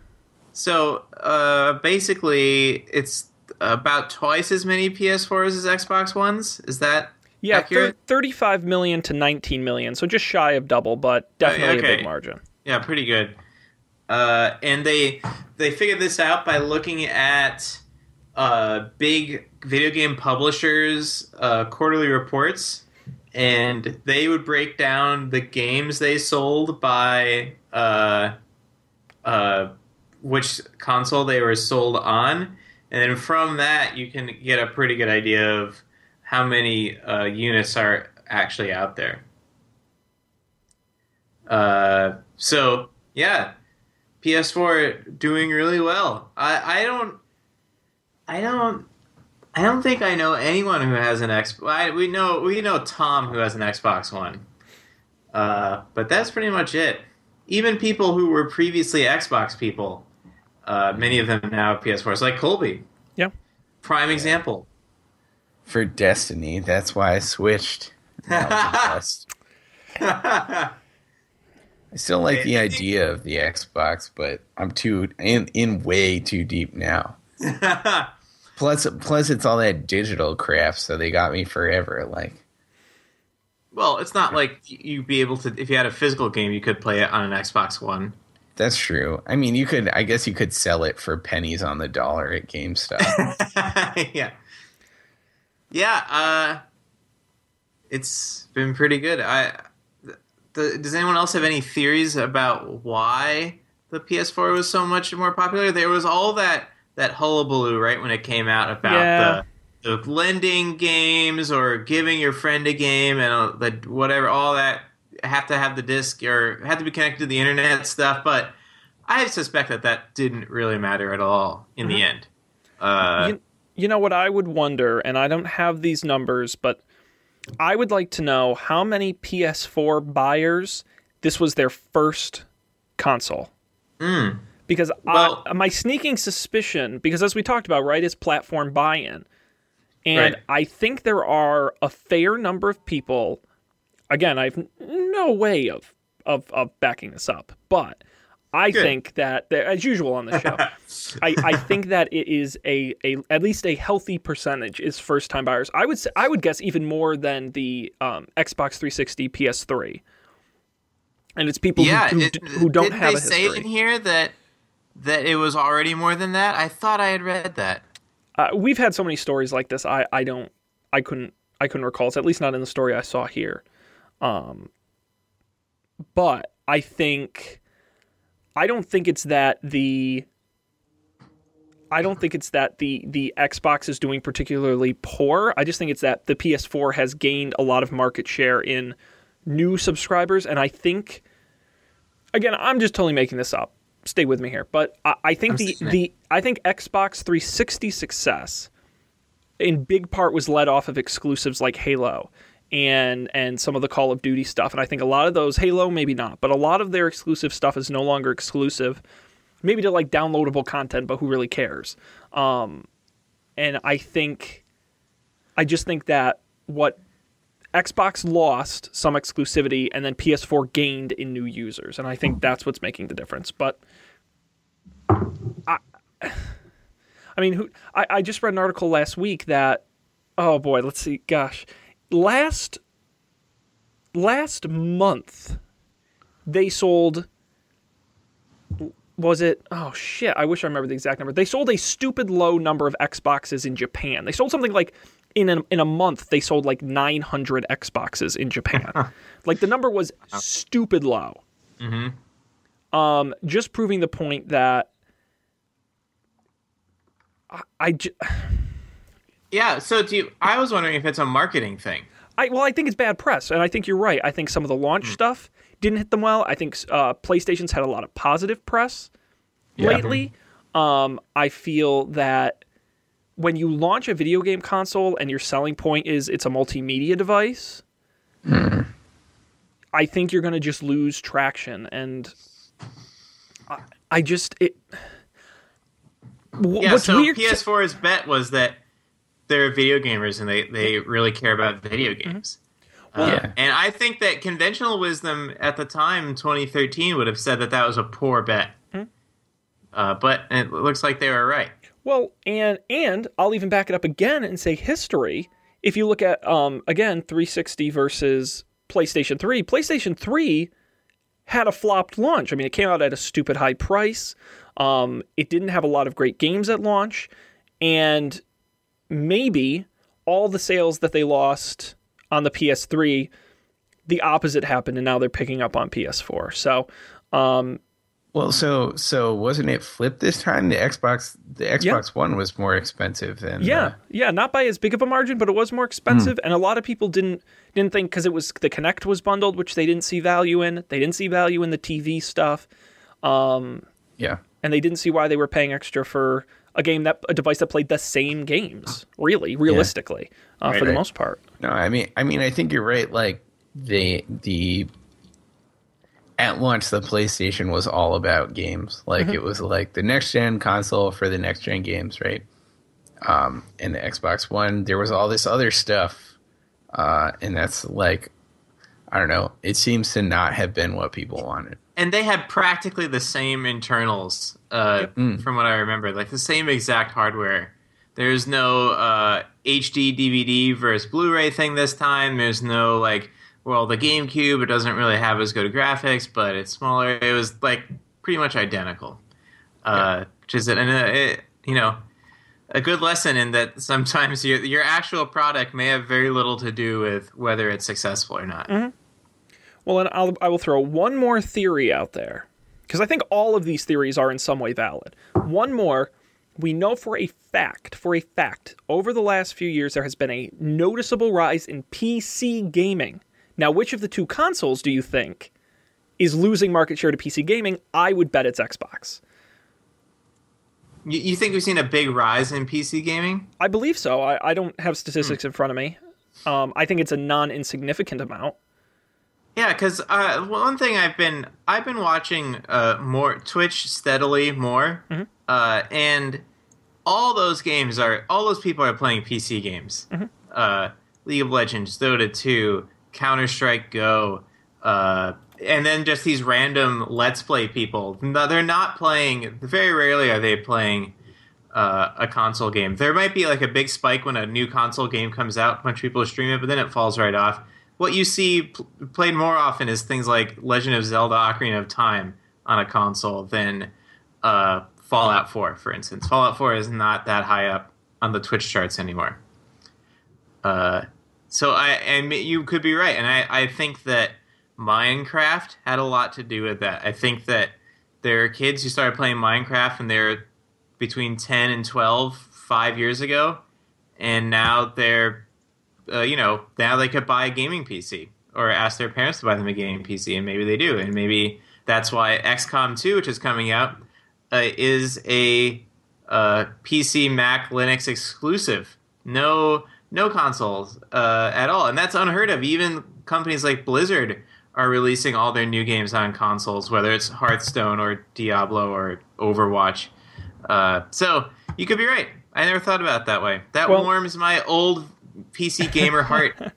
So uh basically it's about twice as many PS4s as Xbox Ones. Is that Yeah, thir- accurate? 35 million to 19 million, so just shy of double, but definitely a okay. big margin. Yeah, pretty good. Uh, and they they figured this out by looking at uh, big video game publishers' uh, quarterly reports, and they would break down the games they sold by uh, uh, which console they were sold on, and then from that you can get a pretty good idea of how many uh, units are actually out there. Uh, so yeah, PS4 doing really well. I I don't I don't I don't think I know anyone who has an Xbox. we know we know Tom who has an Xbox One. Uh, but that's pretty much it. Even people who were previously Xbox people, uh, many of them now have PS4s, like Colby. Yeah. Prime example. For Destiny, that's why I switched. I'm. I still like the idea of the Xbox, but I'm too in in way too deep now. Plus, plus it's all that digital crap, so they got me forever. Like, well, it's not like you'd be able to. If you had a physical game, you could play it on an Xbox One. that's true. I mean, you could. I guess you could sell it for pennies on the dollar at GameStop. yeah. Yeah, uh it's been pretty good. I the, does anyone else have any theories about why the PS4 was so much more popular? There was all that that hullabaloo right when it came out about Yeah. the, the lending games or giving your friend a game and uh, the whatever all that have to have the disc or have to be connected to the internet stuff, but I suspect that that didn't really matter at all in the end. Uh, you, you know what I would wonder, and I don't have these numbers, but I would like to know how many PS4 buyers this was their first console. mm. Because Well- I, my sneaking suspicion, because as we talked about, right, is platform buy-in, and Right. I think there are a fair number of people. Again, I've no way of of, of backing this up, but I Good. think that, as usual on the show, I, I think that it is a, a at least a healthy percentage is first time buyers. I would say I would guess even more than the um, Xbox 360, PS3, and it's people yeah, who, who, it- who don't have they a say in here that that it was already more than that. I thought I had read that. Uh, we've had so many stories like this. I, I don't I couldn't I couldn't recall. It's at least not in the story I saw here. Um, but I think I don't think it's that the I don't think it's that the the Xbox is doing particularly poor. I just think it's that the PS4 has gained a lot of market share in new subscribers, and I think again I'm just totally making this up. Stay with me here, but I, I think I'm the listening. the I think Xbox 360 success in big part was led off of exclusives like Halo and and some of the Call of Duty stuff. And I think a lot of those Halo maybe not, but a lot of their exclusive stuff is no longer exclusive. Maybe to like downloadable content, but who really cares? Um, and I think I just think that what Xbox lost some exclusivity and then PS4 gained in new users, and I think that's what's making the difference. But I, I mean, who? I, I just read an article last week that, oh boy, let's see, gosh, last last month they sold. Was it? Oh shit! I wish I remember the exact number. They sold a stupid low number of Xboxes in Japan. They sold something like in a, in a month they sold like 900 Xboxes in Japan. like the number was stupid low. Um, just proving the point that I, I, ju- Yeah. So do you? I was wondering if it's a marketing thing. I well, I think it's bad press, and I think you're right. I think some of the launch stuff didn't hit them well. I think uh, PlayStation's had a lot of positive press lately. Um, I feel that when you launch a video game console and your selling point is it's a multimedia device, I think you're going to just lose traction. And I, I just it. wh- Yeah. What's so weird? PS4's bet was that they're video gamers and they they really care about video games. Uh, Yeah. And I think that conventional wisdom at the time, 2013, would have said that that was a poor bet. Uh, but it looks like they were right. Well, and and I'll even back it up again and say history. If you look at um again 360 versus PlayStation 3, PlayStation 3 had a flopped launch. I mean, it came out at a stupid high price. Um, it didn't have a lot of great games at launch, and maybe all the sales that they lost on the PS3, the opposite happened, and now they're picking up on PS4. So, um, Well, so so wasn't it flipped this time? The Xbox the Xbox One was more expensive than Yeah, uh, yeah, not by as big of a margin, but it was more expensive, and a lot of people didn't didn't think because it was the Kinect was bundled, which they didn't see value in. They didn't see value in the TV stuff, yeah. and they didn't see why they were paying extra for a game that a device that played the same games. Really, realistically, uh, for the right. most part. No, I mean, I mean, I think you're right. Like the the at launch, the PlayStation was all about games. Like it was like the next gen console for the next gen games, right? Um, and the Xbox One, there was all this other stuff, uh, and that's like, I don't know. It seems to not have been what people wanted. And they had practically the same internals, uh, from what I remember, like the same exact hardware. There's no uh, HD DVD versus Blu-ray thing this time. There's no like, well, the GameCube it doesn't really have as good graphics, but it's smaller. It was like pretty much identical, uh, which is an, uh, it, you know a good lesson in that sometimes your your actual product may have very little to do with whether it's successful or not. Well, and I'll, I will throw one more theory out there because I think all of these theories are in some way valid. One more. We know for a fact, for a fact, over the last few years, there has been a noticeable rise in PC gaming. Now, which of the two consoles do you think is losing market share to PC gaming? I would bet it's Xbox. You, you think we've seen a big rise in PC gaming? I believe so. I, I don't have statistics in front of me. Um, I think it's a non insignificant amount. Yeah, because uh, one thing I've been I've been watching uh, more Twitch steadily more, uh, and all those games are all those people are playing PC games. Uh, League of Legends, Dota two, Counter Strike Go, uh, and then just these random Let's Play people. No, they're not playing. Very rarely are they playing uh, a console game. There might be like a big spike when a new console game comes out, a bunch of people stream it, but then it falls right off. What you see pl- played more often is things like Legend of Zelda: Ocarina of Time on a console than uh, Fallout 4, for instance. Fallout 4 is not that high up on the Twitch charts anymore. Uh, so I and you could be right, and I, I think that Minecraft had a lot to do with that. I think that there are kids who started playing Minecraft and they're between 10 and 12 five years ago, and now they're, uh, you know, now they could buy a gaming PC or ask their parents to buy them a gaming PC, and maybe they do, and maybe that's why XCOM 2, which is coming out, uh, is a uh, PC, Mac, Linux exclusive. No, no consoles uh, at all, and that's unheard of. Even companies like Blizzard are releasing all their new games on consoles, whether it's Hearthstone or Diablo or Overwatch. Uh, so you could be right. I never thought about it that way. That Well- warms my old PC gamer heart.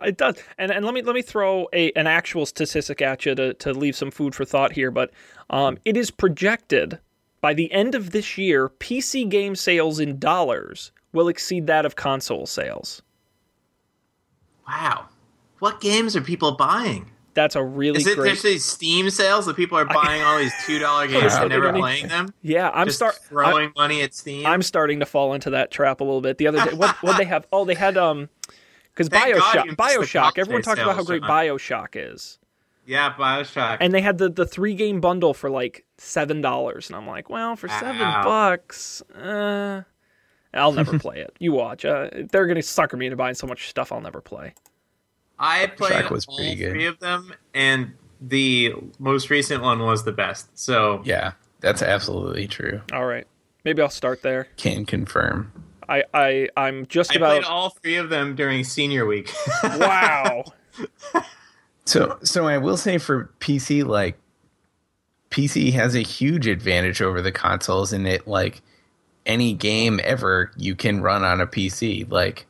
It does, and and let me let me throw a an actual statistic at you to to leave some food for thought here. But um, it is projected by the end of this year, PC game sales in dollars will exceed that of console sales. wow, what games are people buying? That's a really Is it great. just these Steam sales that people are buying all these two dollar games Yeah. and never playing them? yeah, I'm Just start. I- throwing money at Steam. I'm starting to fall into that trap a little bit. The other day, what what they have? Oh, they had um, because Bioshock, you missed the Bioshock. Everyone talks about how great Bioshock is, yeah, Bioshock. and they had the the three game bundle for like seven dollars, and I'm like, well, for seven Wow. bucks, uh, I'll never play it. You watch. Uh, they're gonna sucker me into buying so much stuff I'll never play. I played was all pretty good. three of them, and the most recent one was the best. So Yeah, that's absolutely true. All right, maybe I'll start there. Can confirm. I I I'm just I played about. all three of them during senior week. wow. So, so I will say for PC, like PC has a huge advantage over the consoles in it like any game ever you can run on a PC. Like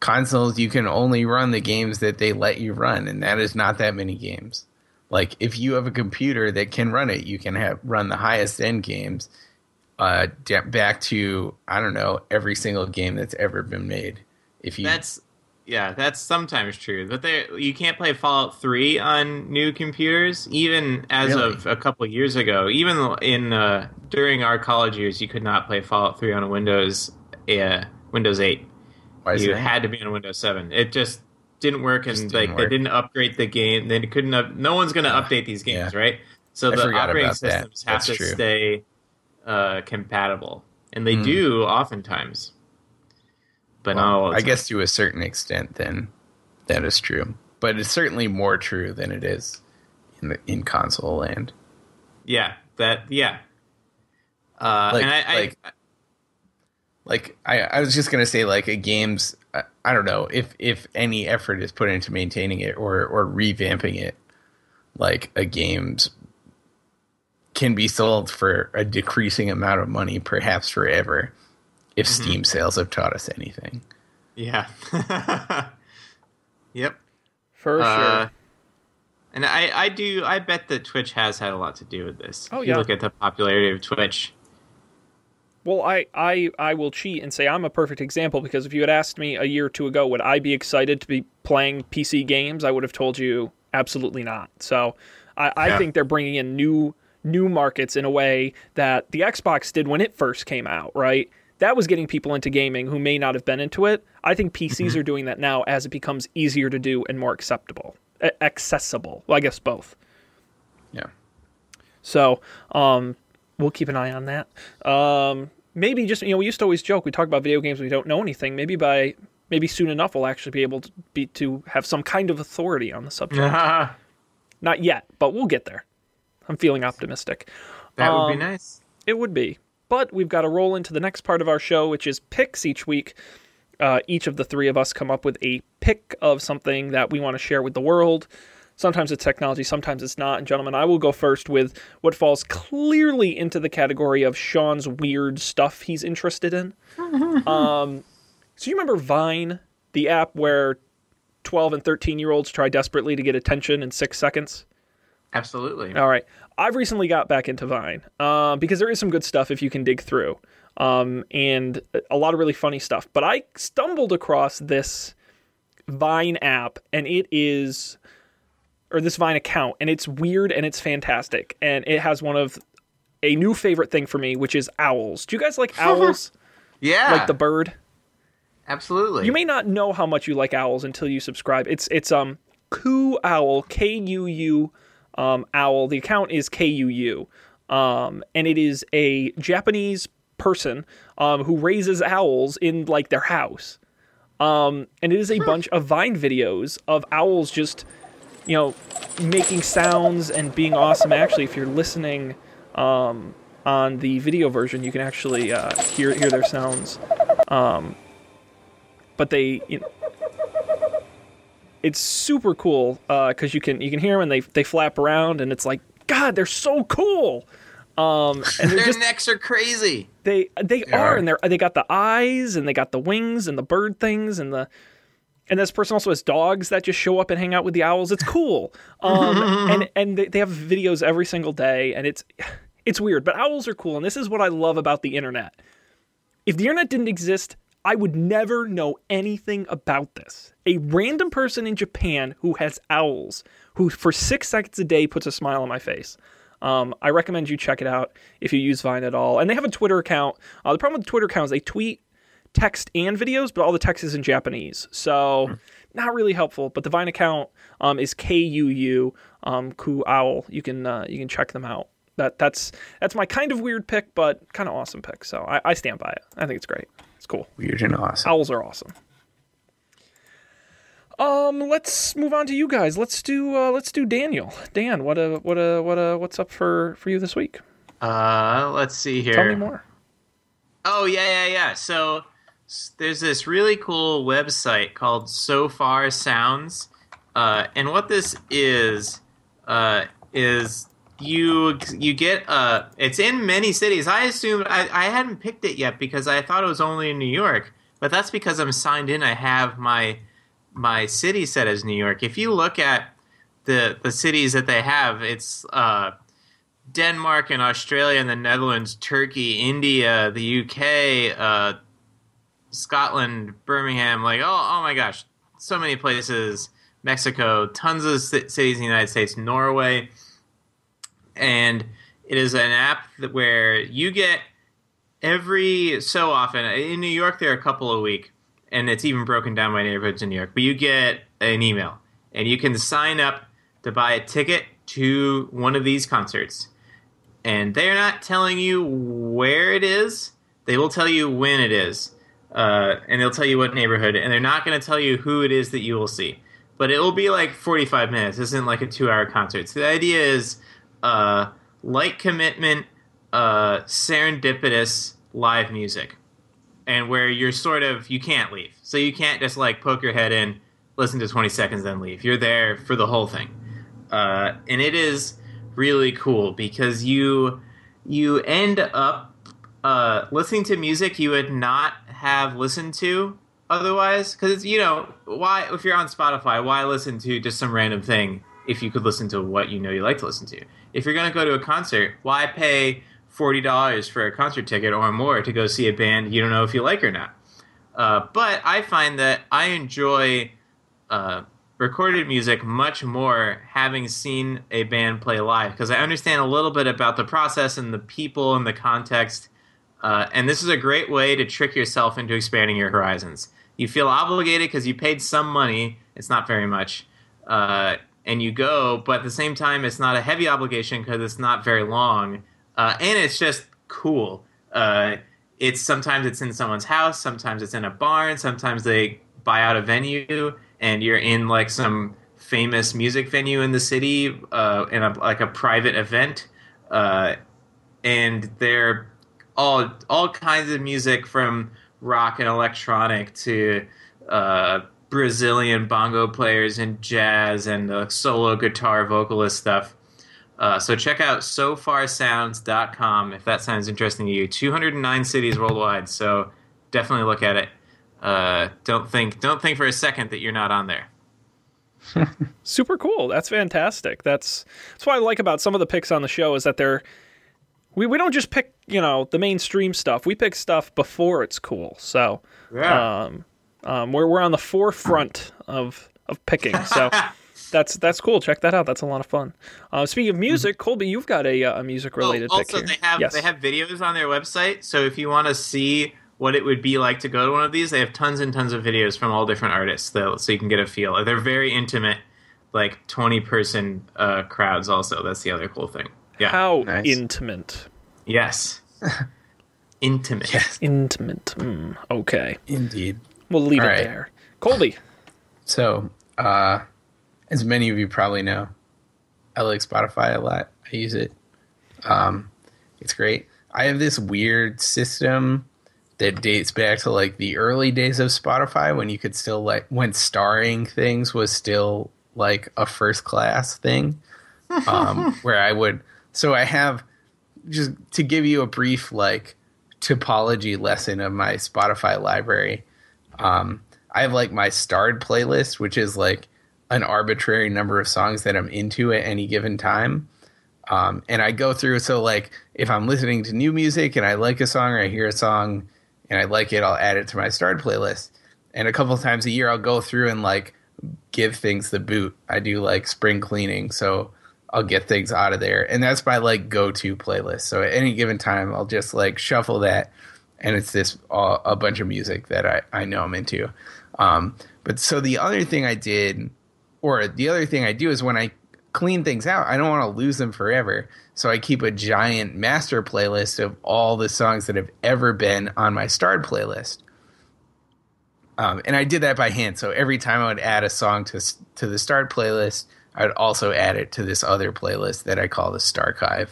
consoles, you can only run the games that they let you run, and that is not that many games. Like if you have a computer that can run it, you can have run the highest end games. Uh, back to I don't know every single game that's ever been made. If you that's yeah, that's sometimes true. But there, you can't play Fallout Three on new computers, even as Really? of a couple of years ago. Even in uh, during our college years, you could not play Fallout Three on a Windows uh, Windows Eight. why is you that? had to be on Windows Seven. It just didn't work, and didn't like they didn't upgrade the game. They couldn't. Up, no one's going to update these games, yeah. right? So I the operating about that. systems have That's to true. stay uh, compatible, and they Hmm. do oftentimes. But Well, I guess to a certain extent, then that is true. But it's certainly more true than it is in the in console land. Yeah, that yeah. Uh, Like- and I, like- I Like I, I was just gonna say, like a game's, I, I don't know if if any effort is put into maintaining it or or revamping it, like a game's can be sold for a decreasing amount of money, perhaps forever, if Mm-hmm. Steam sales have taught us anything. yeah. yep. For Uh, sure. and I, I do I bet that Twitch has had a lot to do with this. Oh, if you yeah. look at the popularity of Twitch. Well, I, I, I will cheat and say I'm a perfect example because if you had asked me a year or two ago, would I be excited to be playing PC games? I would have told you absolutely not. So I, I Yeah. think they're bringing in new new markets in a way that the Xbox did when it first came out, right? That was getting people into gaming who may not have been into it. I think PCs are doing that now as it becomes easier to do and more acceptable, accessible. Well, I guess both. Yeah. So um, we'll keep an eye on that. Um, maybe just you know we used to always joke we talk about video games we don't know anything. Maybe by maybe soon enough we'll actually be able to be to have some kind of authority on the subject. Not yet, but we'll get there. I'm feeling optimistic. That would Um, be nice. It would be. But we've got to roll into the next part of our show, which is picks each week. Uh, each of the three of us come up with a pick of something that we want to share with the world. Sometimes it's technology, sometimes it's not. And, gentlemen, I will go first with what falls clearly into the category of Sean's weird stuff he's interested in. um, so, you remember Vine, the app where 12 and 13 year olds try desperately to get attention in six seconds? Absolutely. All right. I've recently got back into Vine um, because there is some good stuff if you can dig through, um, and a lot of really funny stuff. But I stumbled across this Vine app, and it is, or this Vine account, and it's weird and it's fantastic, and it has one of a new favorite thing for me, which is owls. Do you guys like owls? Yeah, like the bird? absolutely. You may not know how much you like owls until you subscribe. It's it's um Kuu Owl K U U um owl. The account is K U U. Um and it is a Japanese person um who raises owls in like their house. Um and it is a bunch of Vine videos of owls just you know making sounds and being awesome. Actually, if you're listening um on the video version, you can actually uh, hear hear their sounds. Um, but they you know, it's super cool because you can you can hear them and they they flap around and it's like God they're so cool um and Their just necks are crazy. they they, They are, are. and they are they got the eyes and they got the wings and the bird things and the and this person also has dogs that just show up and hang out with the owls. It's cool. Um, and and they, they have videos every single day, and it's it's weird, but owls are cool. And this is what I love about the internet. If the internet didn't exist, I would never know anything about this. A random person in Japan who has owls, who for six seconds a day puts a smile on my face. Um, I recommend you check it out if you use Vine at all. And they have a Twitter account. Uh, the problem with the Twitter account is they tweet text and videos, but all the text is in Japanese. So not really helpful. But the Vine account um, is K U U um, Ku Owl. You can uh, you can check them out. That that's that's my kind of weird pick, but kind of awesome pick. So I, I stand by it. I think it's great. It's cool. Weird and awesome. Owls are awesome. Um, let's move on to you guys. Let's do uh, let's do Daniel. Dan, what uh what uh what uh what's up for for you this week? Uh, let's see here. Tell me more. Oh yeah, yeah, yeah. So there's this really cool website called Sofar Sounds, uh, and what this is uh, is you you get uh, it's in many cities. I assume I, I hadn't picked it yet because I thought it was only in New York, but that's because I'm signed in. I have my my city set as New York. If you look at the the cities that they have, it's uh, Denmark and Australia and the Netherlands, Turkey, India, the UK, uh, Scotland, Birmingham. Like, oh, oh my gosh, so many places. Mexico, tons of ci- cities in the United States, Norway, and it is an app that where you get every so often. In New York, there are a couple a week, and it's even broken down by neighborhoods in New York. But you get an email, and you can sign up to buy a ticket to one of these concerts and they're not telling you where it is. They will tell you when it is, uh, and they'll tell you what neighborhood, and they're not going to tell you who it is that you will see. But it will be like 45 minutes. Isn't like a two-hour concert. So the idea is uh, light commitment, uh, serendipitous live music, and where you're sort of you can't leave. So you can't just like poke your head in, listen to 20 seconds, then leave. You're there for the whole thing, uh, and it is really cool because you you end up uh, listening to music you would not have listened to otherwise because you know why if you're on spotify why listen to just some random thing if you could listen to what you know you like to listen to if you're going to go to a concert why pay $40 for a concert ticket or more to go see a band you don't know if you like or not uh, but i find that i enjoy uh, recorded music much more having seen a band play live because I understand a little bit about the process and the people and the context. Uh, and this is a great way to trick yourself into expanding your horizons. You feel obligated because you paid some money, it's not very much, uh, and you go, but at the same time, it's not a heavy obligation because it's not very long, uh, and it's just cool. Uh, it's sometimes it's in someone's house, sometimes it's in a barn, sometimes they buy out a venue and you're in like some famous music venue in the city uh, in a like a private event, uh, and they're all all kinds of music from rock and electronic to uh, Brazilian bongo players and jazz and uh, solo guitar vocalist stuff. Uh, so check out sofarsounds.com if that sounds interesting to you. 209 cities worldwide, so definitely look at it. Uh, don't think don't think for a second that you're not on there. Super cool. That's fantastic. That's that's what I like about some of the picks on the show is that they're we, we don't just pick, you know, the mainstream stuff. We pick stuff before it's cool. So Yeah. um, um, we're we're on the forefront of of picking. So that's that's cool. Check that out. That's a lot of fun. Uh, speaking of music, Colby, you've got a, uh, a music related oh, pick also here. they have yes. they have videos on their website. So if you want to see what it would be like to go to one of these, they have tons and tons of videos from all different artists, though, so you can get a feel. They're very intimate, like twenty person uh, crowds. Also, that's the other cool thing. Yeah. How Nice. intimate. Yes. intimate. Yes, Intimate. Mm, okay. indeed. We'll leave All it right. there. Colby. So, uh, as many of you probably know, I like Spotify a lot. I use it. Um, it's great. I have this weird system that dates back to like the early days of Spotify when you could still like when starring things was still like a first class thing. Um, where I would so I have just to give you a brief like topology lesson of my Spotify library. Um, I have like my starred playlist, which is like an arbitrary number of songs that I'm into at any given time. Um, and I go through, so like if I'm listening to new music and I like a song or I hear a song and I like it, I'll add it to my starred playlist. And a couple times a year, I'll go through and like give things the boot. I do like spring cleaning, so I'll get things out of there. And that's my like go to playlist. So at any given time, I'll just like shuffle that and it's this uh, a bunch of music that I, I know I'm into. Um, but so the other thing I did, or the other thing I do is when I clean things out, I don't want to lose them forever. So I keep a giant master playlist of all the songs that have ever been on my starred playlist. Um, and I did that by hand. So every time I would add a song to to the starred playlist, I would also add it to this other playlist that I call the Starchive.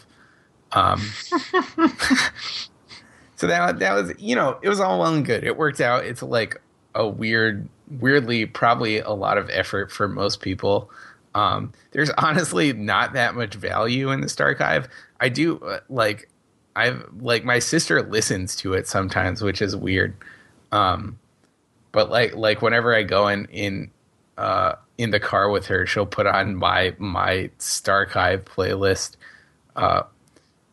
Um, so that that was you know it was all well and good. It worked out. It's like a weird, weirdly probably a lot of effort for most people. Um, there's honestly not that much value in the Starchive. I do uh, like I've like my sister listens to it sometimes, which is weird. Um, but like like whenever I go in in uh, in the car with her, she'll put on my my Starchive playlist. Uh,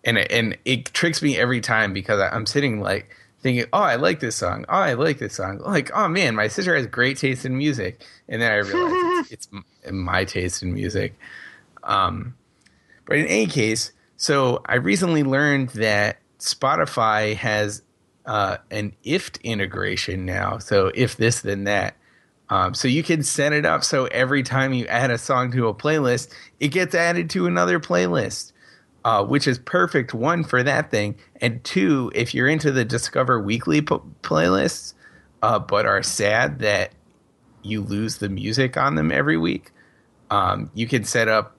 and it, and it tricks me every time because I'm sitting like thinking, "Oh, I like this song. Oh, I like this song." Like, "Oh man, my sister has great taste in music," and then I realize it's, it's my taste in music. Um, but in any case, so I recently learned that Spotify has uh, an IFTTT integration now. So if this, then that. Um, so you can set it up so every time you add a song to a playlist, it gets added to another playlist uh, which is perfect one for that thing, and two, if you're into the Discover Weekly p- playlists, uh, but are sad that you lose the music on them every week, um, you can set up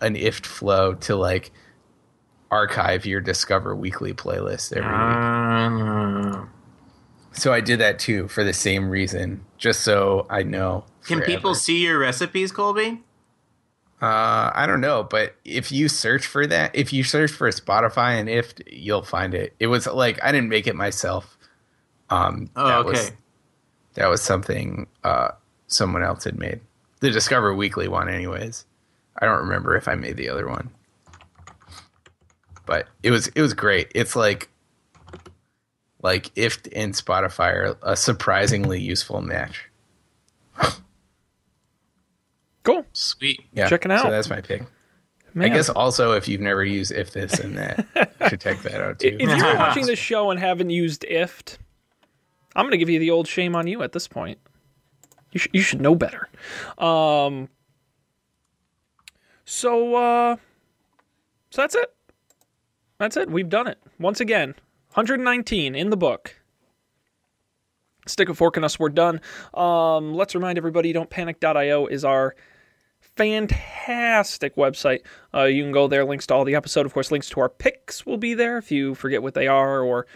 an IFTTT flow to like archive your Discover Weekly playlist every week. Uh, So I did that too for the same reason, just so I know. can forever. people see your recipes, Colby? Uh, I don't know, but if you search for that, if you search for Spotify and if you'll find it. It was like I didn't make it myself. Um, Oh, that okay. was that was something uh someone else had made. The Discover Weekly one, anyways. I don't remember if I made the other one, but it was it was great. It's like like if and Spotify are a surprisingly useful match. Cool. Sweet. Yeah, Check it out. So that's my pick. Man. I guess also if you've never used if this and that, you should check that out too. if you're watching this show and haven't used IFTTT, I'm going to give you the old shame on you at this point. You, sh- you should know better. Um, so, uh, so that's it. That's it. We've done it. Once again, 119 in the book. Stick a fork in us. We're done. Um, let's remind everybody don't don'tpanic.io is our fantastic website. Uh, you can go there. Links to all the episode. Of course, links to our picks will be there if you forget what they are or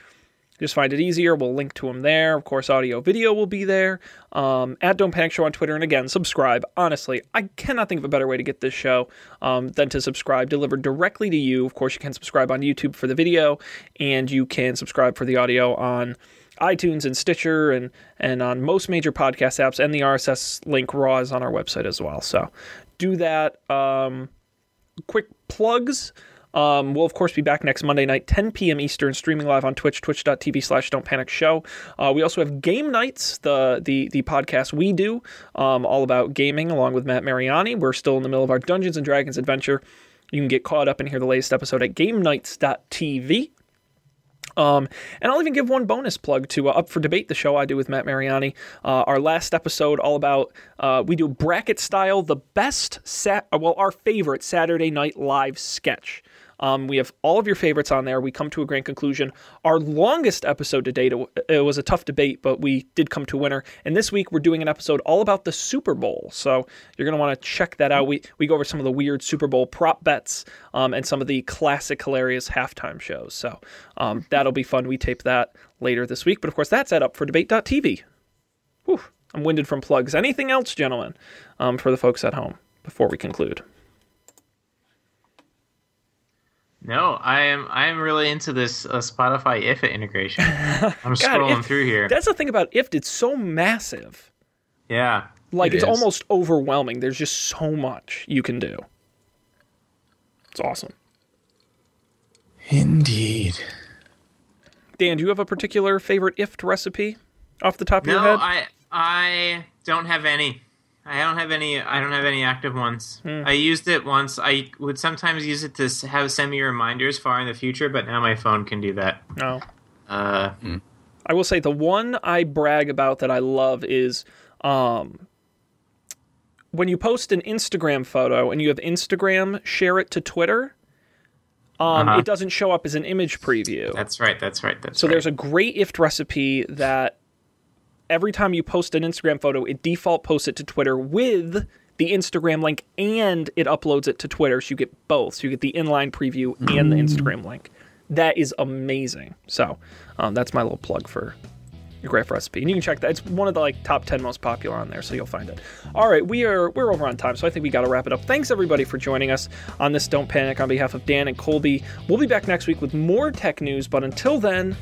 just find it easier. We'll link to them there. Of course, audio, video will be there. Um, at Don't Panic Show on Twitter. And again, subscribe. Honestly, I cannot think of a better way to get this show um, than to subscribe delivered directly to you. Of course, you can subscribe on YouTube for the video, and you can subscribe for the audio on iTunes and Stitcher and and on most major podcast apps. And the RSS link raw is on our website as well. So do that. Um, quick plugs. Um, we'll of course be back next Monday night, 10 p.m. Eastern, streaming live on Twitch, twitch.tv slash Don't Panic Show. Uh, we also have Game Nights, the the the podcast we do, um, all about gaming, along with Matt Mariani. We're still in the middle of our Dungeons and Dragons adventure. You can get caught up and hear the latest episode at GameNights.tv. Um, and I'll even give one bonus plug to uh, Up for Debate, the show I do with Matt Mariani. Uh, our last episode, all about uh, we do bracket style, the best, well, our favorite Saturday Night Live sketch. Um, we have all of your favorites on there. We come to a grand conclusion. Our longest episode to date, it was a tough debate, but we did come to a winner. And this week we're doing an episode all about the Super Bowl. So you're going to want to check that out. We, we go over some of the weird Super Bowl prop bets um, and some of the classic, hilarious halftime shows. So um, that'll be fun. We tape that later this week. But of course, that's at up for debate.tv. Whew, I'm winded from plugs. Anything else, gentlemen, um, for the folks at home before we conclude? No, I am. I am really into this uh, Spotify IFTTT integration. I'm scrolling if- through here. That's the thing about IFTTT. It's so massive. Yeah, Like it it's is. almost overwhelming. There's just so much you can do. It's awesome. Indeed. Dan, do you have a particular favorite IFTTT recipe off the top of your No, head? I I don't have any. I don't have any. I don't have any active ones. Hmm. I used it once. I would sometimes use it to have send me reminders far in the future, but now my phone can do that. no. Uh, I will say the one I brag about that I love is um, when you post an Instagram photo and you have Instagram share it to Twitter. Um, Uh-huh. It doesn't show up as an image preview. that's right. That's right. That's So right. there's a great IFTTT recipe that every time you post an Instagram photo, it default posts it to Twitter with the Instagram link and it uploads it to Twitter. So you get both. So you get the inline preview and the Instagram link. That is amazing. So um, that's my little plug for your Graph recipe, and you can check that. It's one of the like top ten most popular on there, so you'll find it. All right, we are we're over on time, so I think we got to wrap it up. Thanks everybody for joining us on this. Don't panic. On behalf of Dan and Colby, we'll be back next week with more tech news. But until then,